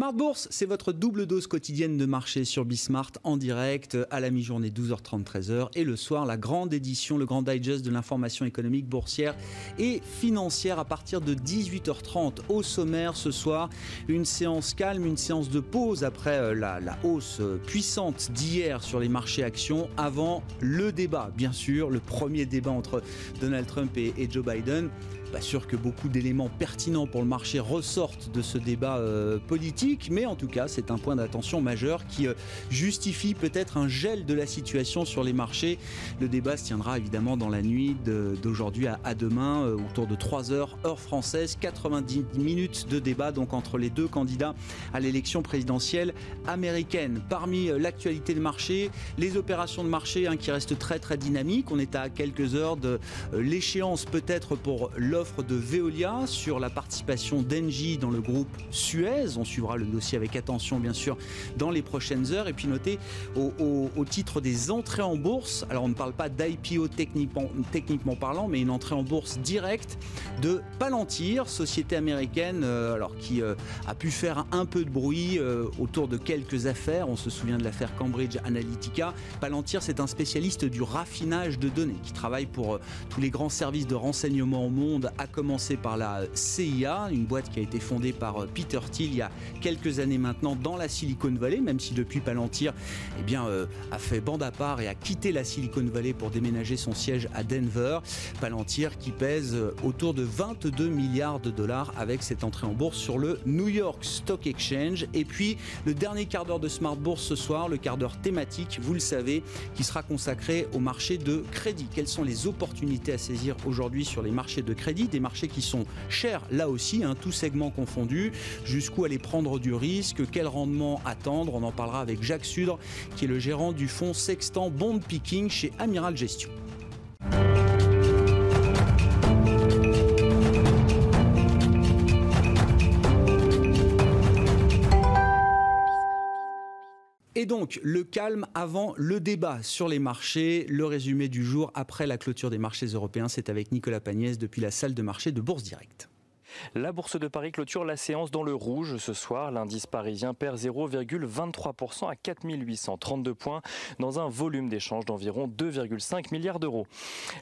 Smart Bourse, c'est votre double dose quotidienne de marché sur Bismart en direct à la mi-journée 12h30 13h et le soir la grande édition, le grand digest de l'information économique boursière et financière à partir de 18h30 au sommaire ce soir. Une séance calme, une séance de pause après euh, la, hausse puissante d'hier sur les marchés actions avant le débat, bien sûr, le premier débat entre Donald Trump et Joe Biden pas sûr que beaucoup d'éléments pertinents pour le marché ressortent de ce débat euh, politique, mais en tout cas, c'est un point d'attention majeur qui euh, justifie peut-être un gel de la situation sur les marchés. Le débat se tiendra évidemment dans la nuit d'aujourd'hui à, demain, euh, autour de 3 heures, heure française, 90 minutes de débat donc entre les deux candidats à l'élection présidentielle américaine. Parmi l'actualité de marché, les opérations de marché hein, qui restent très très dynamiques. On est à quelques heures de l'échéance peut-être pour l'offre l'offre de Veolia sur la participation d'Engie dans le groupe Suez. On suivra le dossier avec attention, bien sûr, dans les prochaines heures. Et puis notez au, titre des entrées en bourse, alors on ne parle pas d'IPO techniquement, techniquement parlant, mais une entrée en bourse directe de Palantir, société américaine euh, alors qui euh, a pu faire un peu de bruit euh, autour de quelques affaires. On se souvient de l'affaire Cambridge Analytica. Palantir, c'est un spécialiste du raffinage de données qui travaille pour tous les grands services de renseignement au monde à commencer par la CIA, une boîte qui a été fondée par euh, Peter Thiel il y a quelques années maintenant dans la Silicon Valley, même si depuis Palantir eh bien, euh, a fait bande à part et a quitté la Silicon Valley pour déménager son siège à Denver. Palantir qui pèse euh, autour de 22 milliards de dollars avec cette entrée en bourse sur le New York Stock Exchange. Et puis le dernier quart d'heure de Smart Bourse ce soir, le quart d'heure thématique, vous le savez, qui sera consacré au marché de crédit. Quelles sont les opportunités à saisir aujourd'hui sur les marchés de crédit des marchés qui sont chers là aussi, hein, tout segment confondu, jusqu'où aller prendre du risque, quel rendement attendre, on en parlera avec Jacques Sudre, qui est le gérant du fonds Sextant Bond Picking chez Amiral Gestion. Et donc, le calme avant le débat sur les marchés. Le résumé du jour après la clôture des marchés européens, c'est avec Nicolas Pagnès depuis la salle de marché de Bourse Directe. La Bourse de Paris clôture la séance dans le rouge ce soir. L'indice parisien perd 0,23% à 4832 points dans un volume d'échange d'environ 2,5 milliards d'euros.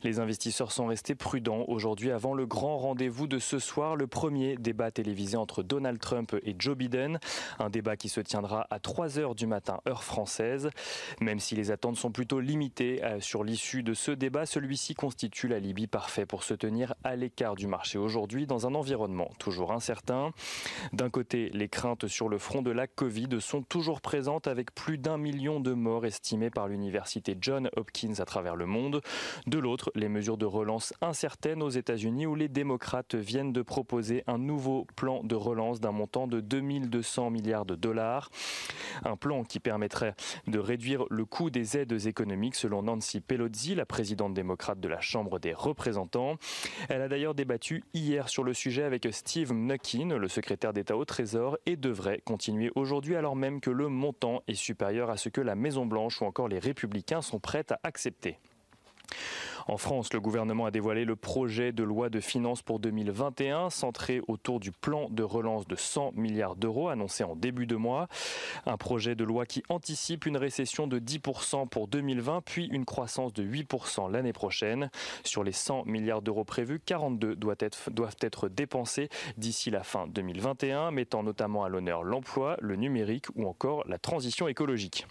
Les investisseurs sont restés prudents aujourd'hui avant le grand rendez-vous de ce soir, le premier débat télévisé entre Donald Trump et Joe Biden. Un débat qui se tiendra à 3 heures du matin, heure française. Même si les attentes sont plutôt limitées euh, sur l'issue de ce débat, celui-ci constitue l'alibi parfait pour se tenir à l'écart du marché aujourd'hui dans un environnement toujours incertain. D'un côté, les craintes sur le front de la Covid sont toujours présentes avec plus d'un million de morts estimés par l'université John Hopkins à travers le monde. De l'autre, les mesures de relance incertaines aux États-Unis où les démocrates viennent de proposer un nouveau plan de relance d'un montant de 2200 milliards de dollars. Un plan qui permettrait de réduire le coût des aides économiques selon Nancy Pelosi, la présidente démocrate de la Chambre des représentants. Elle a d'ailleurs débattu hier sur le sujet avec Steve Mnuchin, le secrétaire d'État au Trésor, et devrait continuer aujourd'hui alors même que le montant est supérieur à ce que la Maison-Blanche ou encore les républicains sont prêts à accepter. En France, le gouvernement a dévoilé le projet de loi de finances pour 2021 centré autour du plan de relance de 100 milliards d'euros annoncé en début de mois. Un projet de loi qui anticipe une récession de 10% pour 2020 puis une croissance de 8% l'année prochaine. Sur les 100 milliards d'euros prévus, 42 doivent être, dépensés d'ici la fin 2021, mettant notamment à l'honneur l'emploi, le numérique ou encore la transition écologique.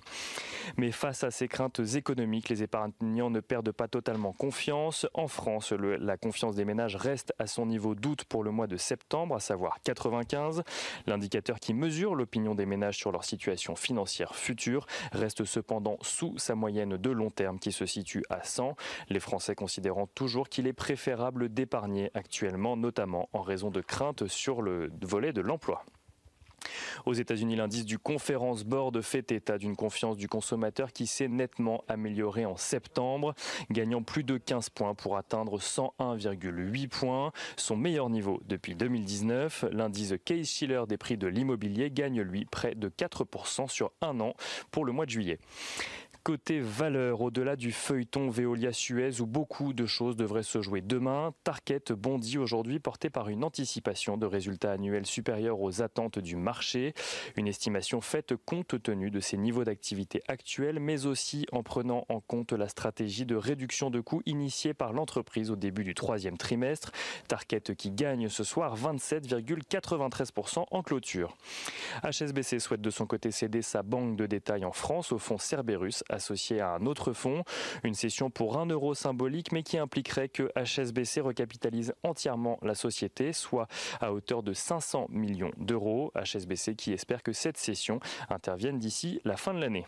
Mais face à ces craintes économiques, les épargnants ne perdent pas totalement En France, la confiance des ménages reste à son niveau d'août pour le mois de septembre, à savoir 95. L'indicateur qui mesure l'opinion des ménages sur leur situation financière future reste cependant sous sa moyenne de long terme qui se situe à 100. Les Français considérant toujours qu'il est préférable d'épargner actuellement, notamment en raison de craintes sur le volet de l'emploi. Aux États-Unis, l'indice du Conference Board fait état d'une confiance du consommateur qui s'est nettement améliorée en septembre, gagnant plus de 15 points pour atteindre 101,8 points, son meilleur niveau depuis 2019. L'indice Case-Shiller des prix de l'immobilier gagne lui près de 4% sur un an pour le mois de juillet. Côté valeur, au-delà du feuilleton Veolia-Suez où beaucoup de choses devraient se jouer demain, Target bondit aujourd'hui porté par une anticipation de résultats annuels supérieurs aux attentes du marché. Une estimation faite compte tenu de ses niveaux d'activité actuels, mais aussi en prenant en compte la stratégie de réduction de coûts initiée par l'entreprise au début du troisième trimestre. Target qui gagne ce soir 27,93% en clôture. HSBC souhaite de son côté céder sa banque de détail en France au fonds Cerberus associé à un autre fonds. Une cession pour 1 euro symbolique, mais qui impliquerait que HSBC recapitalise entièrement la société, soit à hauteur de 500 millions d'euros. HSBC qui espère que cette cession intervienne d'ici la fin de l'année.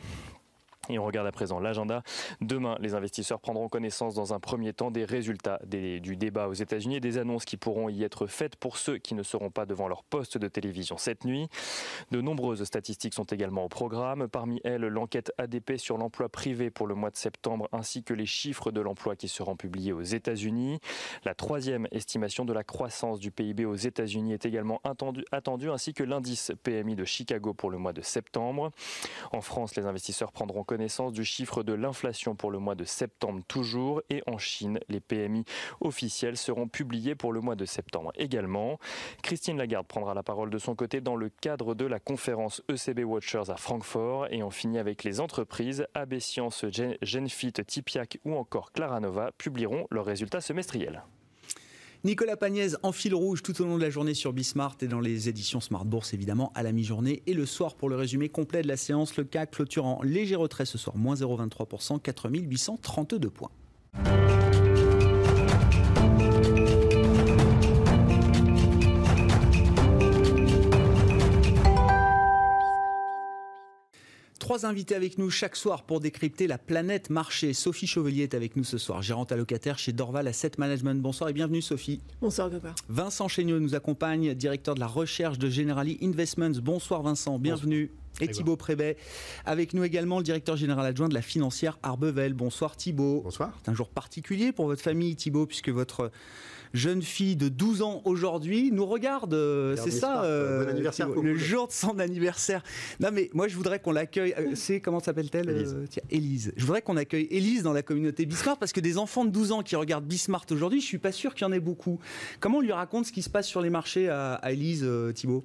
Et on regarde à présent l'agenda. Demain, les investisseurs prendront connaissance dans un premier temps des résultats du débat aux États-Unis et des annonces qui pourront y être faites pour ceux qui ne seront pas devant leur poste de télévision cette nuit. De nombreuses statistiques sont également au programme. Parmi elles, l'enquête ADP sur l'emploi privé pour le mois de septembre ainsi que les chiffres de l'emploi qui seront publiés aux États-Unis. La troisième estimation de la croissance du PIB aux États-Unis est également attendue, attendue ainsi que l'indice PMI de Chicago pour le mois de septembre. En France, les investisseurs prendront connaissance du chiffre de l'inflation pour le mois de septembre toujours. Et en Chine, les PMI officiels seront publiés pour le mois de septembre également. Christine Lagarde prendra la parole de son côté dans le cadre de la conférence ECB Watchers à Francfort. Et on finit avec les entreprises. AB Science, Genfit, Tipiac ou encore Claranova publieront leurs résultats semestriels. Nicolas Pagnès en fil rouge tout au long de la journée sur Bismart et dans les éditions Smart Bourse évidemment à la mi-journée et le soir pour le résumé complet de la séance. Le CAC clôture en léger retrait ce soir, moins 0,23%, 4832 points. Trois invités avec nous chaque soir pour décrypter la planète marché. Sophie Chevelier est avec nous ce soir, gérante allocataire chez Dorval Asset Management. Bonsoir et bienvenue Sophie. Bonsoir Papa. Vincent Chénieux nous accompagne, directeur de la recherche de Generali Investments. Bonsoir Vincent, bienvenue. Et Thibaut Prébet. Avec nous également le directeur général adjoint de la financière Arbevel. Bonsoir Thibaut. Bonsoir. C'est un jour particulier pour votre famille Thibaut puisque votre jeune fille de 12 ans aujourd'hui, nous regarde. Euh, c'est ça, euh, le jour de son anniversaire. Non, mais moi, je voudrais qu'on l'accueille. Euh, c'est comment s'appelle-t-elle Élise. Je voudrais qu'on accueille Élise dans la communauté Bismart parce que des enfants de 12 ans qui regardent Bismart aujourd'hui, je suis pas sûr qu'il y en ait beaucoup. Comment on lui raconte ce qui se passe sur les marchés à, à Élise, Thibaut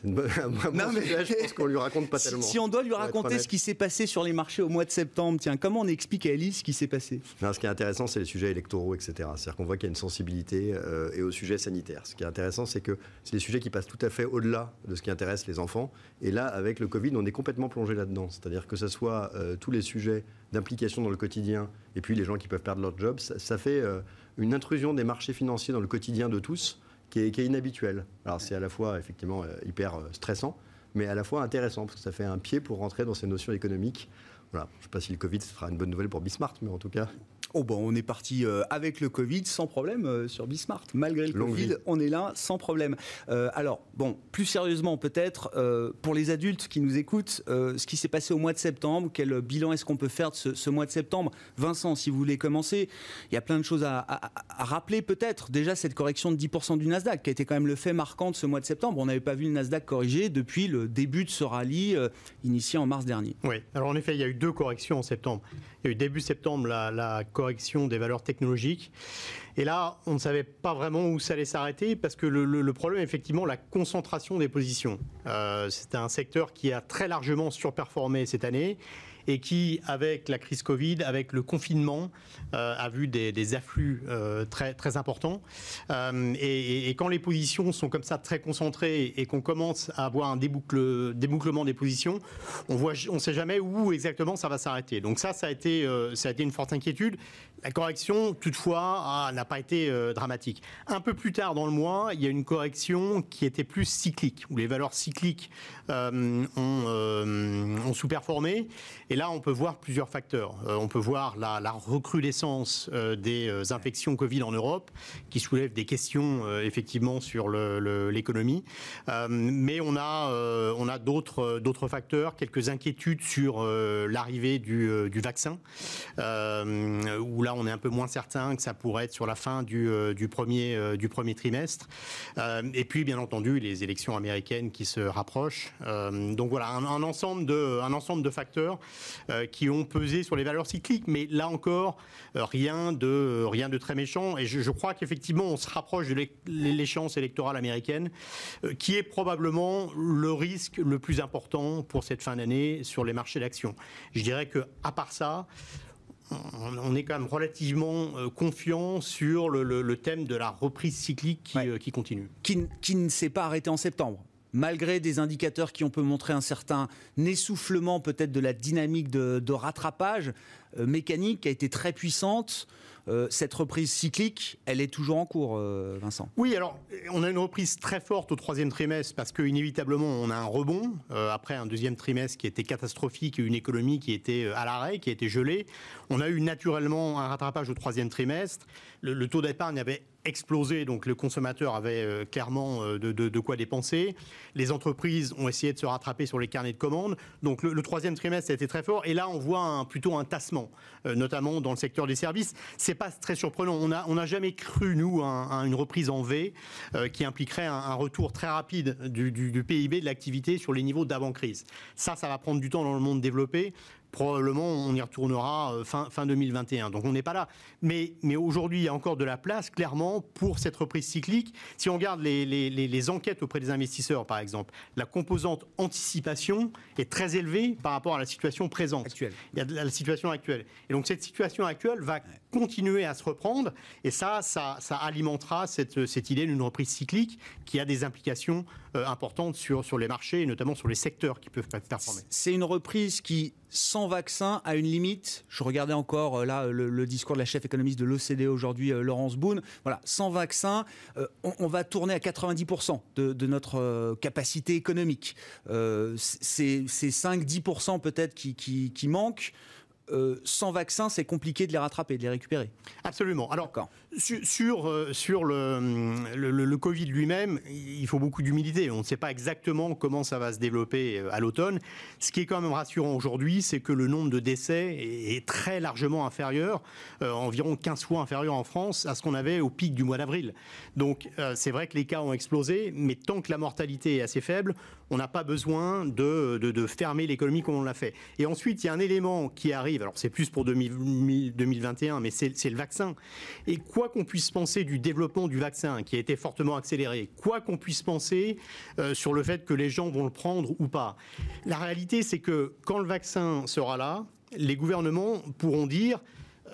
non, mais je pense qu'on lui raconte pas tellement. Si on doit lui raconter ce qui s'est passé sur les marchés au mois de septembre, tiens, comment on explique à Elise ce qui s'est passé? Ce qui est intéressant, c'est les sujets électoraux, etc. C'est-à-dire qu'on voit qu'il y a une sensibilité euh, et au sujet sanitaire. Ce qui est intéressant, c'est que c'est des sujets qui passent tout à fait au-delà de ce qui intéresse les enfants. Et là, avec le Covid, on est complètement plongé là-dedans. C'est-à-dire que ce soit euh, tous les sujets d'implication dans le quotidien et puis les gens qui peuvent perdre leur job, ça, fait euh, une intrusion des marchés financiers dans le quotidien de tous qui est, inhabituel. Alors c'est à la fois effectivement euh, hyper euh, stressant, mais à la fois intéressant, parce que ça fait un pied pour rentrer dans ces notions économiques. Voilà. Je ne sais pas si le Covid sera une bonne nouvelle pour Bismart, mais en tout cas, Oh bon, on est parti euh, avec le Covid sans problème euh, sur Bismart. Malgré le Covid, on est là sans problème. Euh, alors, bon, plus sérieusement peut-être, pour les adultes qui nous écoutent, ce qui s'est passé au mois de septembre, quel bilan est-ce qu'on peut faire de ce, mois de septembre? Vincent, si vous voulez commencer, il y a plein de choses à, rappeler peut-être. Déjà, cette correction de 10% du Nasdaq, qui a été quand même le fait marquant de ce mois de septembre. On n'avait pas vu le Nasdaq corriger depuis le début de ce rallye initié en mars dernier. Oui, alors en effet, il y a eu deux corrections en septembre. Il y a eu début septembre la, correction des valeurs technologiques. Et là, on ne savait pas vraiment où ça allait s'arrêter parce que le, problème, effectivement, la concentration des positions. Euh, c'est un secteur qui a très largement surperformé cette année et qui, avec la crise Covid, avec le confinement, euh, a vu des, afflux euh, très, très importants. Euh, et, quand les positions sont comme ça très concentrées et qu'on commence à avoir un déboucle, débouclement des positions, on voit, on sait jamais où exactement ça va s'arrêter. Donc ça, ça a été, ça a été une forte inquiétude. La correction, toutefois, n'a pas été dramatique. Un peu plus tard dans le mois, il y a une correction qui était plus cyclique, où les valeurs cycliques ont, ont sous-performé. Là, on peut voir plusieurs facteurs. Euh, on peut voir la, recrudescence euh, des euh, infections Covid en Europe, qui soulève des questions effectivement sur l'économie. mais on a, d'autres facteurs, quelques inquiétudes sur l'arrivée du, vaccin, où là on est un peu moins certain que ça pourrait être sur la fin du, premier, trimestre. et puis bien entendu les élections américaines qui se rapprochent. donc voilà, un ensemble de facteurs qui ont pesé sur les valeurs cycliques. Mais là encore, rien de, rien de très méchant. Et je, je crois qu'effectivement, on se rapproche de l'échéance électorale américaine, qui est probablement le risque le plus important pour cette fin d'année sur les marchés d'actions. Je dirais que à part ça, on est quand même relativement euh, confiant sur le, thème de la reprise cyclique qui, euh, continue. Qui, ne s'est pas arrêté en septembre malgré des indicateurs qui ont pu montrer un certain essoufflement peut-être de la dynamique de, rattrapage euh, mécanique qui a été très puissante. Euh, cette reprise cyclique, elle est toujours en cours, euh, Vincent Oui, alors on a une reprise très forte au troisième trimestre parce qu'inévitablement on a un rebond après un deuxième trimestre qui était catastrophique, une économie qui était à l'arrêt, qui a été gelée. On a eu naturellement un rattrapage au troisième trimestre. Le, le taux d'épargne avait explosé, donc le consommateur avait euh, clairement euh, de, quoi dépenser. Les entreprises ont essayé de se rattraper sur les carnets de commandes. Donc le, troisième trimestre a été très fort. Et là, on voit plutôt un tassement, euh, notamment dans le secteur des services. C'est pas très surprenant. On n'a jamais cru, nous, à, une reprise en V qui impliquerait un, retour très rapide du, du PIB de l'activité sur les niveaux d'avant-crise. Ça, ça va prendre du temps dans le monde développé probablement on y retournera euh, fin, fin 2021. Donc on n'est pas là. Mais, mais aujourd'hui, il y a encore de la place, clairement, pour cette reprise cyclique. Si on regarde les, les, les, enquêtes auprès des investisseurs, par exemple, la composante anticipation est très élevée par rapport à la situation présente. Actuelle. Il y a la situation actuelle. Et donc cette situation actuelle va continuer à se reprendre. Et ça, ça, ça alimentera cette, cette idée d'une reprise cyclique qui a des implications euh, importantes sur, sur les marchés et notamment sur les secteurs qui peuvent performer. C'est une reprise qui, sans vaccin, a une limite. Je regardais encore euh, là le, discours de la chef économiste de l'OCDE aujourd'hui, euh, Laurence Boone. Voilà, sans vaccin, on, va tourner à 90% de, notre capacité économique. c'est 5-10% peut-être qui, qui, qui manquent. Euh, sans vaccin, c'est compliqué de les rattraper, de les récupérer. Absolument. Alors, sur, euh, sur, le, le, Covid lui-même, il faut beaucoup d'humilité. On ne sait pas exactement comment ça va se développer euh, à l'automne. Ce qui est quand même rassurant aujourd'hui, c'est que le nombre de décès est, très largement inférieur, environ 15 fois inférieur en France à ce qu'on avait au pic du mois d'avril. Donc, c'est vrai que les cas ont explosé, mais tant que la mortalité est assez faible, on n'a pas besoin de, de fermer l'économie comme on l'a fait. Et ensuite, il y a un élément qui arrive alors c'est plus pour 2021, mais c'est le vaccin. Et quoi qu'on puisse penser du développement du vaccin, qui a été fortement accéléré, quoi qu'on puisse penser euh, sur le fait que les gens vont le prendre ou pas, la réalité c'est que quand le vaccin sera là, les gouvernements pourront dire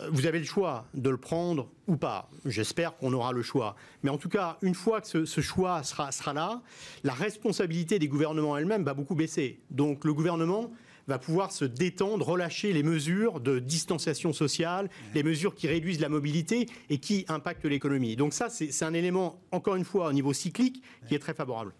euh, vous avez le choix de le prendre ou pas. J'espère qu'on aura le choix. Mais en tout cas, une fois que ce, choix sera, sera là, la responsabilité des gouvernements elles-mêmes va beaucoup baisser. Donc le gouvernement va pouvoir se détendre, relâcher les mesures de distanciation sociale, les mesures qui réduisent la mobilité et qui impactent l'économie. Donc ça, c'est un élément, encore une fois, au niveau cyclique, qui est très favorable.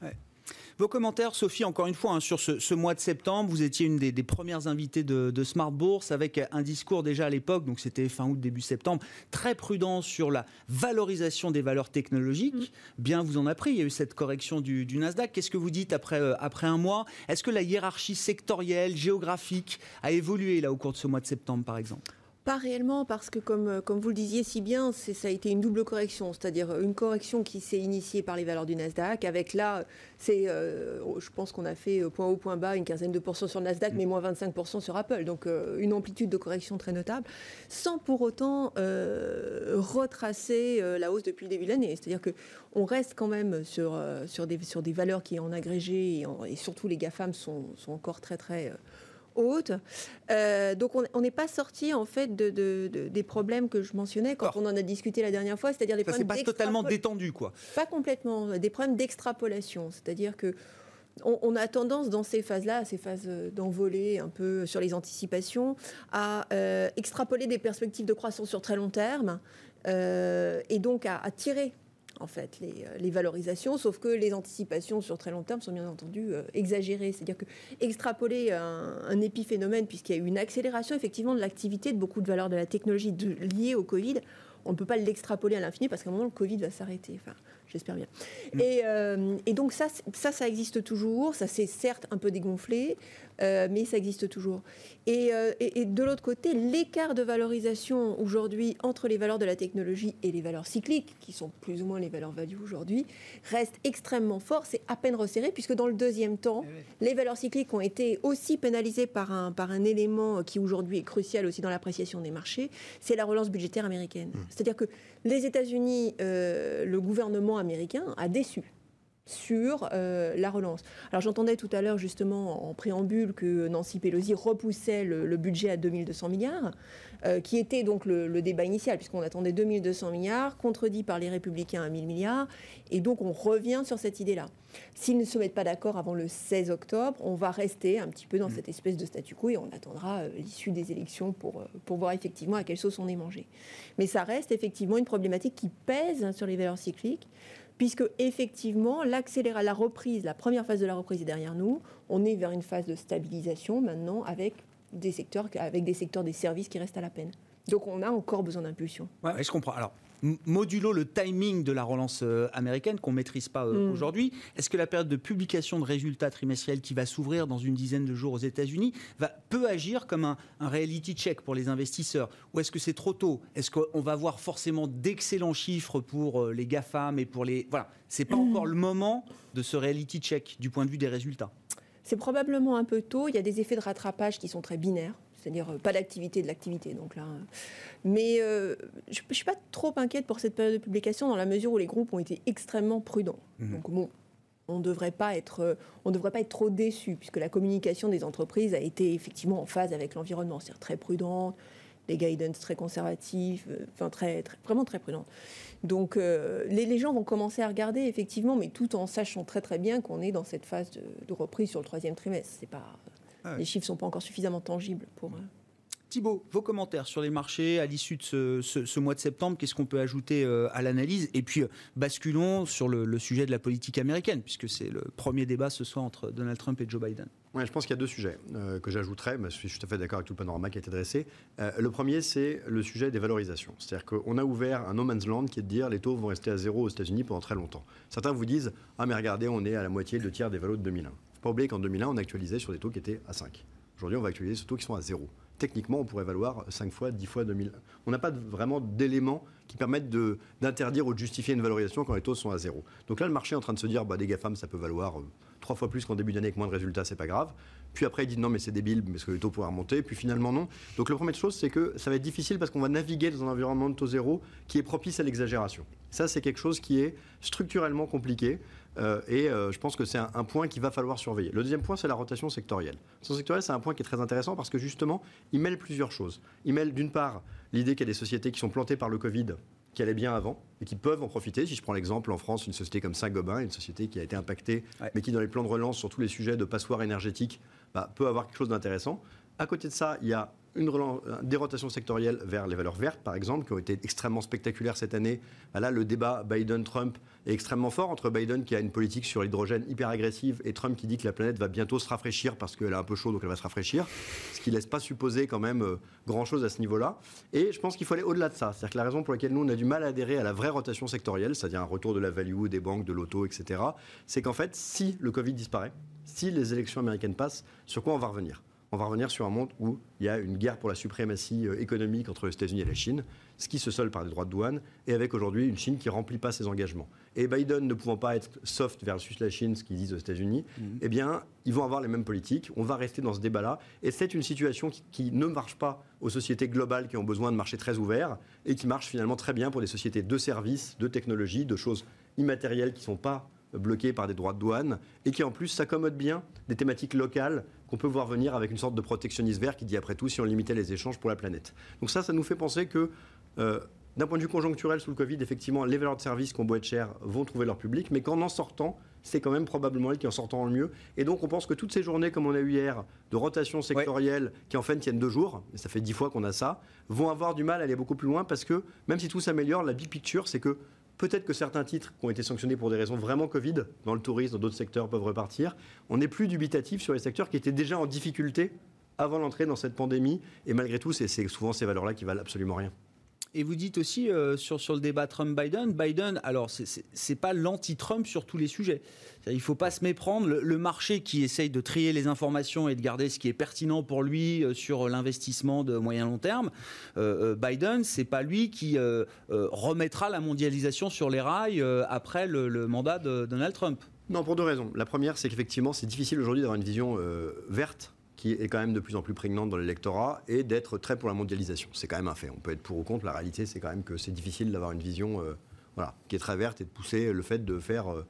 Vos commentaires, Sophie, encore une fois, hein, sur ce, mois de septembre, vous étiez une des, premières invitées de, Smart Bourse avec un discours déjà à l'époque, donc c'était fin août, début septembre, très prudent sur la valorisation des valeurs technologiques. Mm. Bien, vous en a pris, il y a eu cette correction du, Nasdaq. Qu'est-ce que vous dites après, euh, après un mois? Est-ce que la hiérarchie sectorielle, géographique a évolué là au cours de ce mois de septembre, par exemple? Pas réellement, parce que comme, euh, comme vous le disiez si bien, ça a été une double correction, c'est-à-dire une correction qui s'est initiée par les valeurs du Nasdaq, avec là, c'est, euh, je pense qu'on a fait euh, point haut, point bas, une quinzaine de pourcents sur le Nasdaq, mais moins 25% sur Apple, donc une amplitude de correction très notable, sans pour autant retracer la hausse depuis le début de l'année. C'est-à-dire qu'on reste quand même sur, sur, des, sur des valeurs qui en agrégé, et, surtout les GAFAM sont, sont encore très très haute. Euh, donc on n'est pas sorti en fait de, des problèmes que je mentionnais quand on en a discuté la dernière fois, c'est-à-dire les problèmes. Pas totalement détendu quoi. Pas complètement, des problèmes d'extrapolation, c'est-à-dire que on, a tendance dans ces phases-là, ces phases d'envolée un peu sur les anticipations, à euh, extrapoler des perspectives de croissance sur très long terme euh, et donc à tirer en fait, euh, les, valorisations, sauf que les anticipations sur très long terme sont bien entendu euh, exagérées. C'est-à-dire que extrapoler un, épiphénomène, puisqu'il y a eu une accélération effectivement de l'activité de beaucoup de valeurs de la technologie liées au Covid, on ne peut pas l'extrapoler à l'infini parce qu'à un moment, le Covid va s'arrêter. Enfin, j'espère bien. Mm. Et, et, donc ça, ça, ça existe toujours. Ça s'est certes un peu dégonflé, euh, mais ça existe toujours. Euh, et, de l'autre côté, l'écart de valorisation aujourd'hui entre les valeurs de la technologie et les valeurs cycliques, qui sont plus ou moins les valeurs value aujourd'hui, reste extrêmement fort. C'est à peine resserré, puisque dans le deuxième temps, eh les valeurs cycliques ont été aussi pénalisées par un, par un élément qui aujourd'hui est crucial aussi dans l'appréciation des marchés, c'est la relance budgétaire américaine. Mmh. C'est-à-dire que les États-Unis, euh, le gouvernement américain a déçu sur euh, la relance. Alors j'entendais tout à l'heure justement en préambule que Nancy Pelosi repoussait le, budget à 2200 milliards, euh, qui était donc le, débat initial, puisqu'on attendait 2200 milliards, contredit par les républicains à 1000 milliards, et donc on revient sur cette idée-là. S'ils ne se mettent pas d'accord avant le 16 octobre, on va rester un petit peu dans mm. cette espèce de statu quo et on attendra euh, l'issue des élections pour, pour voir effectivement à quelle sauce on est mangé. Mais ça reste effectivement une problématique qui pèse sur les valeurs cycliques puisque effectivement, la reprise, la première phase de la reprise est derrière nous. On est vers une phase de stabilisation maintenant avec des secteurs, avec des secteurs des services qui restent à la peine. Donc on a encore besoin d'impulsion. Ouais, je comprends. Modulo le timing de la relance euh, américaine qu'on ne maîtrise pas euh, mm. aujourd'hui. Est-ce que la période de publication de résultats trimestriels qui va s'ouvrir dans une dizaine de jours aux États-Unis va, peut agir comme un, reality check pour les investisseurs? Ou est-ce que c'est trop tôt? Est-ce qu'on va voir forcément d'excellents chiffres pour euh, les GAFAM et pour les... Voilà, c'est pas encore le moment de ce reality check du point de vue des résultats. C'est probablement un peu tôt. Il y a des effets de rattrapage qui sont très binaires c'est-à-dire euh, pas d'activité de l'activité. Donc là, mais euh, je, ne suis pas trop inquiète pour cette période de publication dans la mesure où les groupes ont été extrêmement prudents. Mhm. Donc bon, on ne devrait pas être, euh, on devrait pas être trop déçu puisque la communication des entreprises a été effectivement en phase avec l'environnement, c'est-à-dire très prudente, des guidance très conservatifs, enfin très, vraiment très prudentes. Donc les, gens vont commencer à regarder effectivement, mais tout en sachant très très bien qu'on est dans cette phase de, de reprise sur le troisième trimestre. C'est pas ah les chiffres ne sont pas encore suffisamment tangibles pour. Euh, Thibault, vos commentaires sur les marchés à l'issue de ce, mois de septembre, qu'est-ce qu'on peut ajouter euh, à l'analyse Et puis, euh, basculons sur le, sujet de la politique américaine, puisque c'est le premier débat ce soir entre Donald Trump et Joe Biden. Ouais, je pense qu'il y a deux sujets que j'ajouterais, mais je suis tout à fait d'accord avec tout le panorama qui a été dressé. le premier, c'est le sujet des valorisations. C'est-à-dire qu'on a ouvert un no man's land qui est de dire les taux vont rester à zéro aux États-Unis pendant très longtemps. Certains vous disent Ah, mais regardez, on est à la moitié, le tiers des valos de 2001 pas oublier qu'en 2001, on actualisait sur des taux qui étaient à 5. Aujourd'hui, on va actualiser sur des taux qui sont à 0. Techniquement, on pourrait valoir 5 fois, 10 fois 2000. On n'a pas vraiment d'éléments qui permettent d'interdire ou de justifier une valorisation quand les taux sont à 0. Donc là, le marché est en train de se dire, bah, des GAFAM, ça peut valoir 3 euh, fois plus qu'en début d'année avec moins de résultats, c'est pas grave. Puis après, il dit non, mais c'est débile parce que les taux pourraient remonter. Puis finalement, non. Donc, la première chose, c'est que ça va être difficile parce qu'on va naviguer dans un environnement de taux zéro qui est propice à l'exagération. Ça, c'est quelque chose qui est structurellement compliqué. Euh, et euh, je pense que c'est un, point qu'il va falloir surveiller. Le deuxième point, c'est la rotation sectorielle. La rotation sectorielle, c'est un point qui est très intéressant parce que justement, il mêle plusieurs choses. Il mêle d'une part l'idée qu'il y a des sociétés qui sont plantées par le Covid qui allaient bien avant et qui peuvent en profiter. Si je prends l'exemple en France, une société comme Saint-Gobain, une société qui a été impactée, mais qui dans les plans de relance sur tous les sujets de passoire énergétique bah, peut avoir quelque chose d'intéressant. À côté de ça, il y a une des rotations sectorielles vers les valeurs vertes, par exemple, qui ont été extrêmement spectaculaires cette année. Là, le débat Biden-Trump est extrêmement fort entre Biden qui a une politique sur l'hydrogène hyper agressive et Trump qui dit que la planète va bientôt se rafraîchir parce qu'elle est un peu chaude, donc elle va se rafraîchir. Ce qui ne laisse pas supposer quand même euh, grand-chose à ce niveau-là. Et je pense qu'il faut aller au-delà de ça. C'est-à-dire que la raison pour laquelle nous, on a du mal à adhérer à la vraie rotation sectorielle, c'est-à-dire un retour de la value, des banques, de l'auto, etc., c'est qu'en fait, si le Covid disparaît, si les élections américaines passent, sur quoi on va revenir? On va revenir sur un monde où il y a une guerre pour la suprématie euh, économique entre les États-Unis et la Chine, ce qui se solde par des droits de douane, et avec aujourd'hui une Chine qui ne remplit pas ses engagements. Et Biden ne pouvant pas être soft versus la Chine, ce qu'ils disent aux États-Unis, mhm. eh bien, ils vont avoir les mêmes politiques. On va rester dans ce débat-là. Et c'est une situation qui, qui, ne marche pas aux sociétés globales qui ont besoin de marchés très ouverts et qui marche finalement très bien pour des sociétés de services, de technologie, de choses immatérielles qui ne sont pas bloquées par des droits de douane et qui en plus s'accommodent bien des thématiques locales qu'on peut voir venir avec une sorte de protectionnisme vert qui dit après tout si on limitait les échanges pour la planète. Donc ça, ça nous fait penser que euh, d'un point de vue conjoncturel sous le Covid, effectivement, les valeurs de service qu'on beau être chères vont trouver leur public, mais qu'en en sortant, c'est quand même probablement elles qui en sortant le mieux. Et donc on pense que toutes ces journées, comme on a eu hier, de rotation sectorielle, qui en fait tiennent deux jours, et ça fait dix fois qu'on a ça, vont avoir du mal à aller beaucoup plus loin parce que même si tout s'améliore, la big picture, c'est que Peut-être que certains titres qui ont été sanctionnés pour des raisons vraiment Covid, dans le tourisme, dans d'autres secteurs, peuvent repartir. On n'est plus dubitatif sur les secteurs qui étaient déjà en difficulté avant l'entrée dans cette pandémie. Et malgré tout, c'est souvent ces valeurs-là qui valent absolument rien. Et vous dites aussi euh, sur, sur le débat Trump-Biden, Biden, alors c'est pas l'anti-Trump sur tous les sujets. Il ne faut pas se méprendre. Le, marché qui essaye de trier les informations et de garder ce qui est pertinent pour lui euh, sur l'investissement de moyen long terme, euh, Biden, c'est pas lui qui remettra la mondialisation sur les rails après le, mandat de Donald Trump. Non, pour deux raisons. La première, c'est qu'effectivement, c'est difficile aujourd'hui d'avoir une vision verte qui est quand même de plus en plus prégnante dans l'électorat, et d'être très pour la mondialisation. C'est quand même un fait. On peut être pour ou contre. La réalité, c'est quand même que c'est difficile d'avoir une vision euh, qui est très verte et de pousser le fait de faire euh,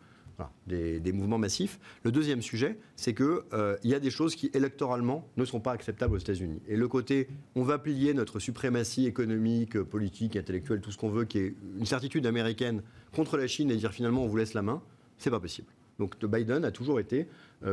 des, mouvements massifs. Le deuxième sujet, c'est qu'il euh, y a des choses qui, électoralement, ne sont pas acceptables aux États-Unis. Et le côté, on va plier notre suprématie économique, politique, intellectuelle, tout ce qu'on veut, qui est une certitude américaine contre la Chine et dire finalement on vous laisse la main, c'est pas possible. Donc Biden a toujours été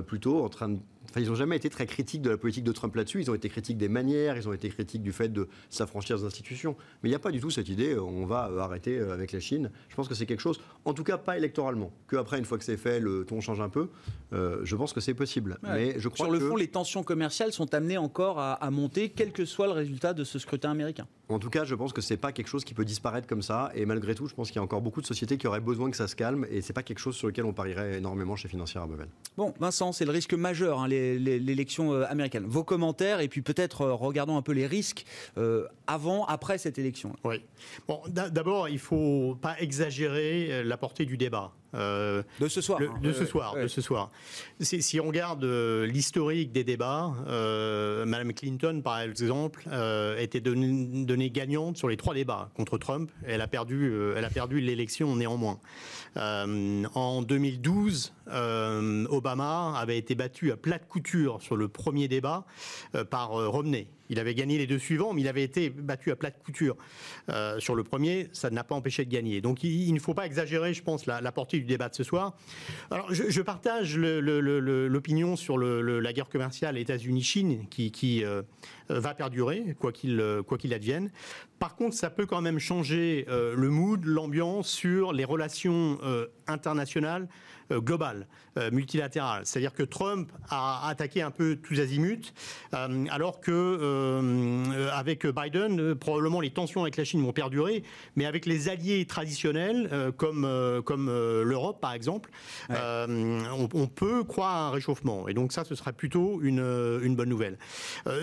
plutôt en train de Enfin, ils n'ont jamais été très critiques de la politique de Trump là-dessus. Ils ont été critiques des manières, ils ont été critiques du fait de s'affranchir des institutions. Mais il n'y a pas du tout cette idée, on va arrêter euh, avec la Chine. Je pense que c'est quelque chose, en tout cas pas électoralement. Qu'après, une fois que c'est fait, le ton change un peu. Euh, je pense que c'est possible. Mais je crois Sur le fond, les tensions commerciales sont amenées encore à, à, monter, quel que soit le résultat de ce scrutin américain. En tout cas, je pense que c'est pas quelque chose qui peut disparaître comme ça. Et malgré tout, je pense qu'il y a encore beaucoup de sociétés qui auraient besoin que ça se calme. Et c'est pas quelque chose sur lequel on parierait énormément chez Financière à Bevel. Bon, Vincent, c'est le risque majeur. Hein, les l'élection euh, américaine. Vos commentaires et puis peut-être euh, regardons un peu les risques euh, avant, après cette élection. Oui. Bon, d'abord, il ne faut pas exagérer la portée du débat. De ce soir. Hein. de, ce soir de ce soir. Si, on regarde l'historique des débats, Madame Clinton, par exemple, était donnée, gagnante sur les trois débats contre Trump. Elle a perdu, elle a perdu l'élection néanmoins. en 2012, Obama avait été battu à plate couture sur le premier débat euh, par euh, Romney. Il avait gagné les deux suivants, mais il avait été battu à plate couture euh, sur le premier. Ça n'a pas empêché de gagner. Donc il, ne faut pas exagérer, je pense, la, portée du débat de ce soir. Alors je, partage l'opinion sur la guerre commerciale États-Unis-Chine qui, va perdurer, quoi qu'il advienne. Par contre, ça peut quand même changer le mood, l'ambiance sur les relations internationales euh, globale, multilatérale. C'est-à-dire que Trump a attaqué un peu tous azimuts, euh, alors que avec Biden, probablement les tensions avec la Chine vont perdurer, mais avec les alliés traditionnels comme comme l'Europe par exemple, on, peut croire à un réchauffement. Et donc ça, ce sera plutôt une, une bonne nouvelle.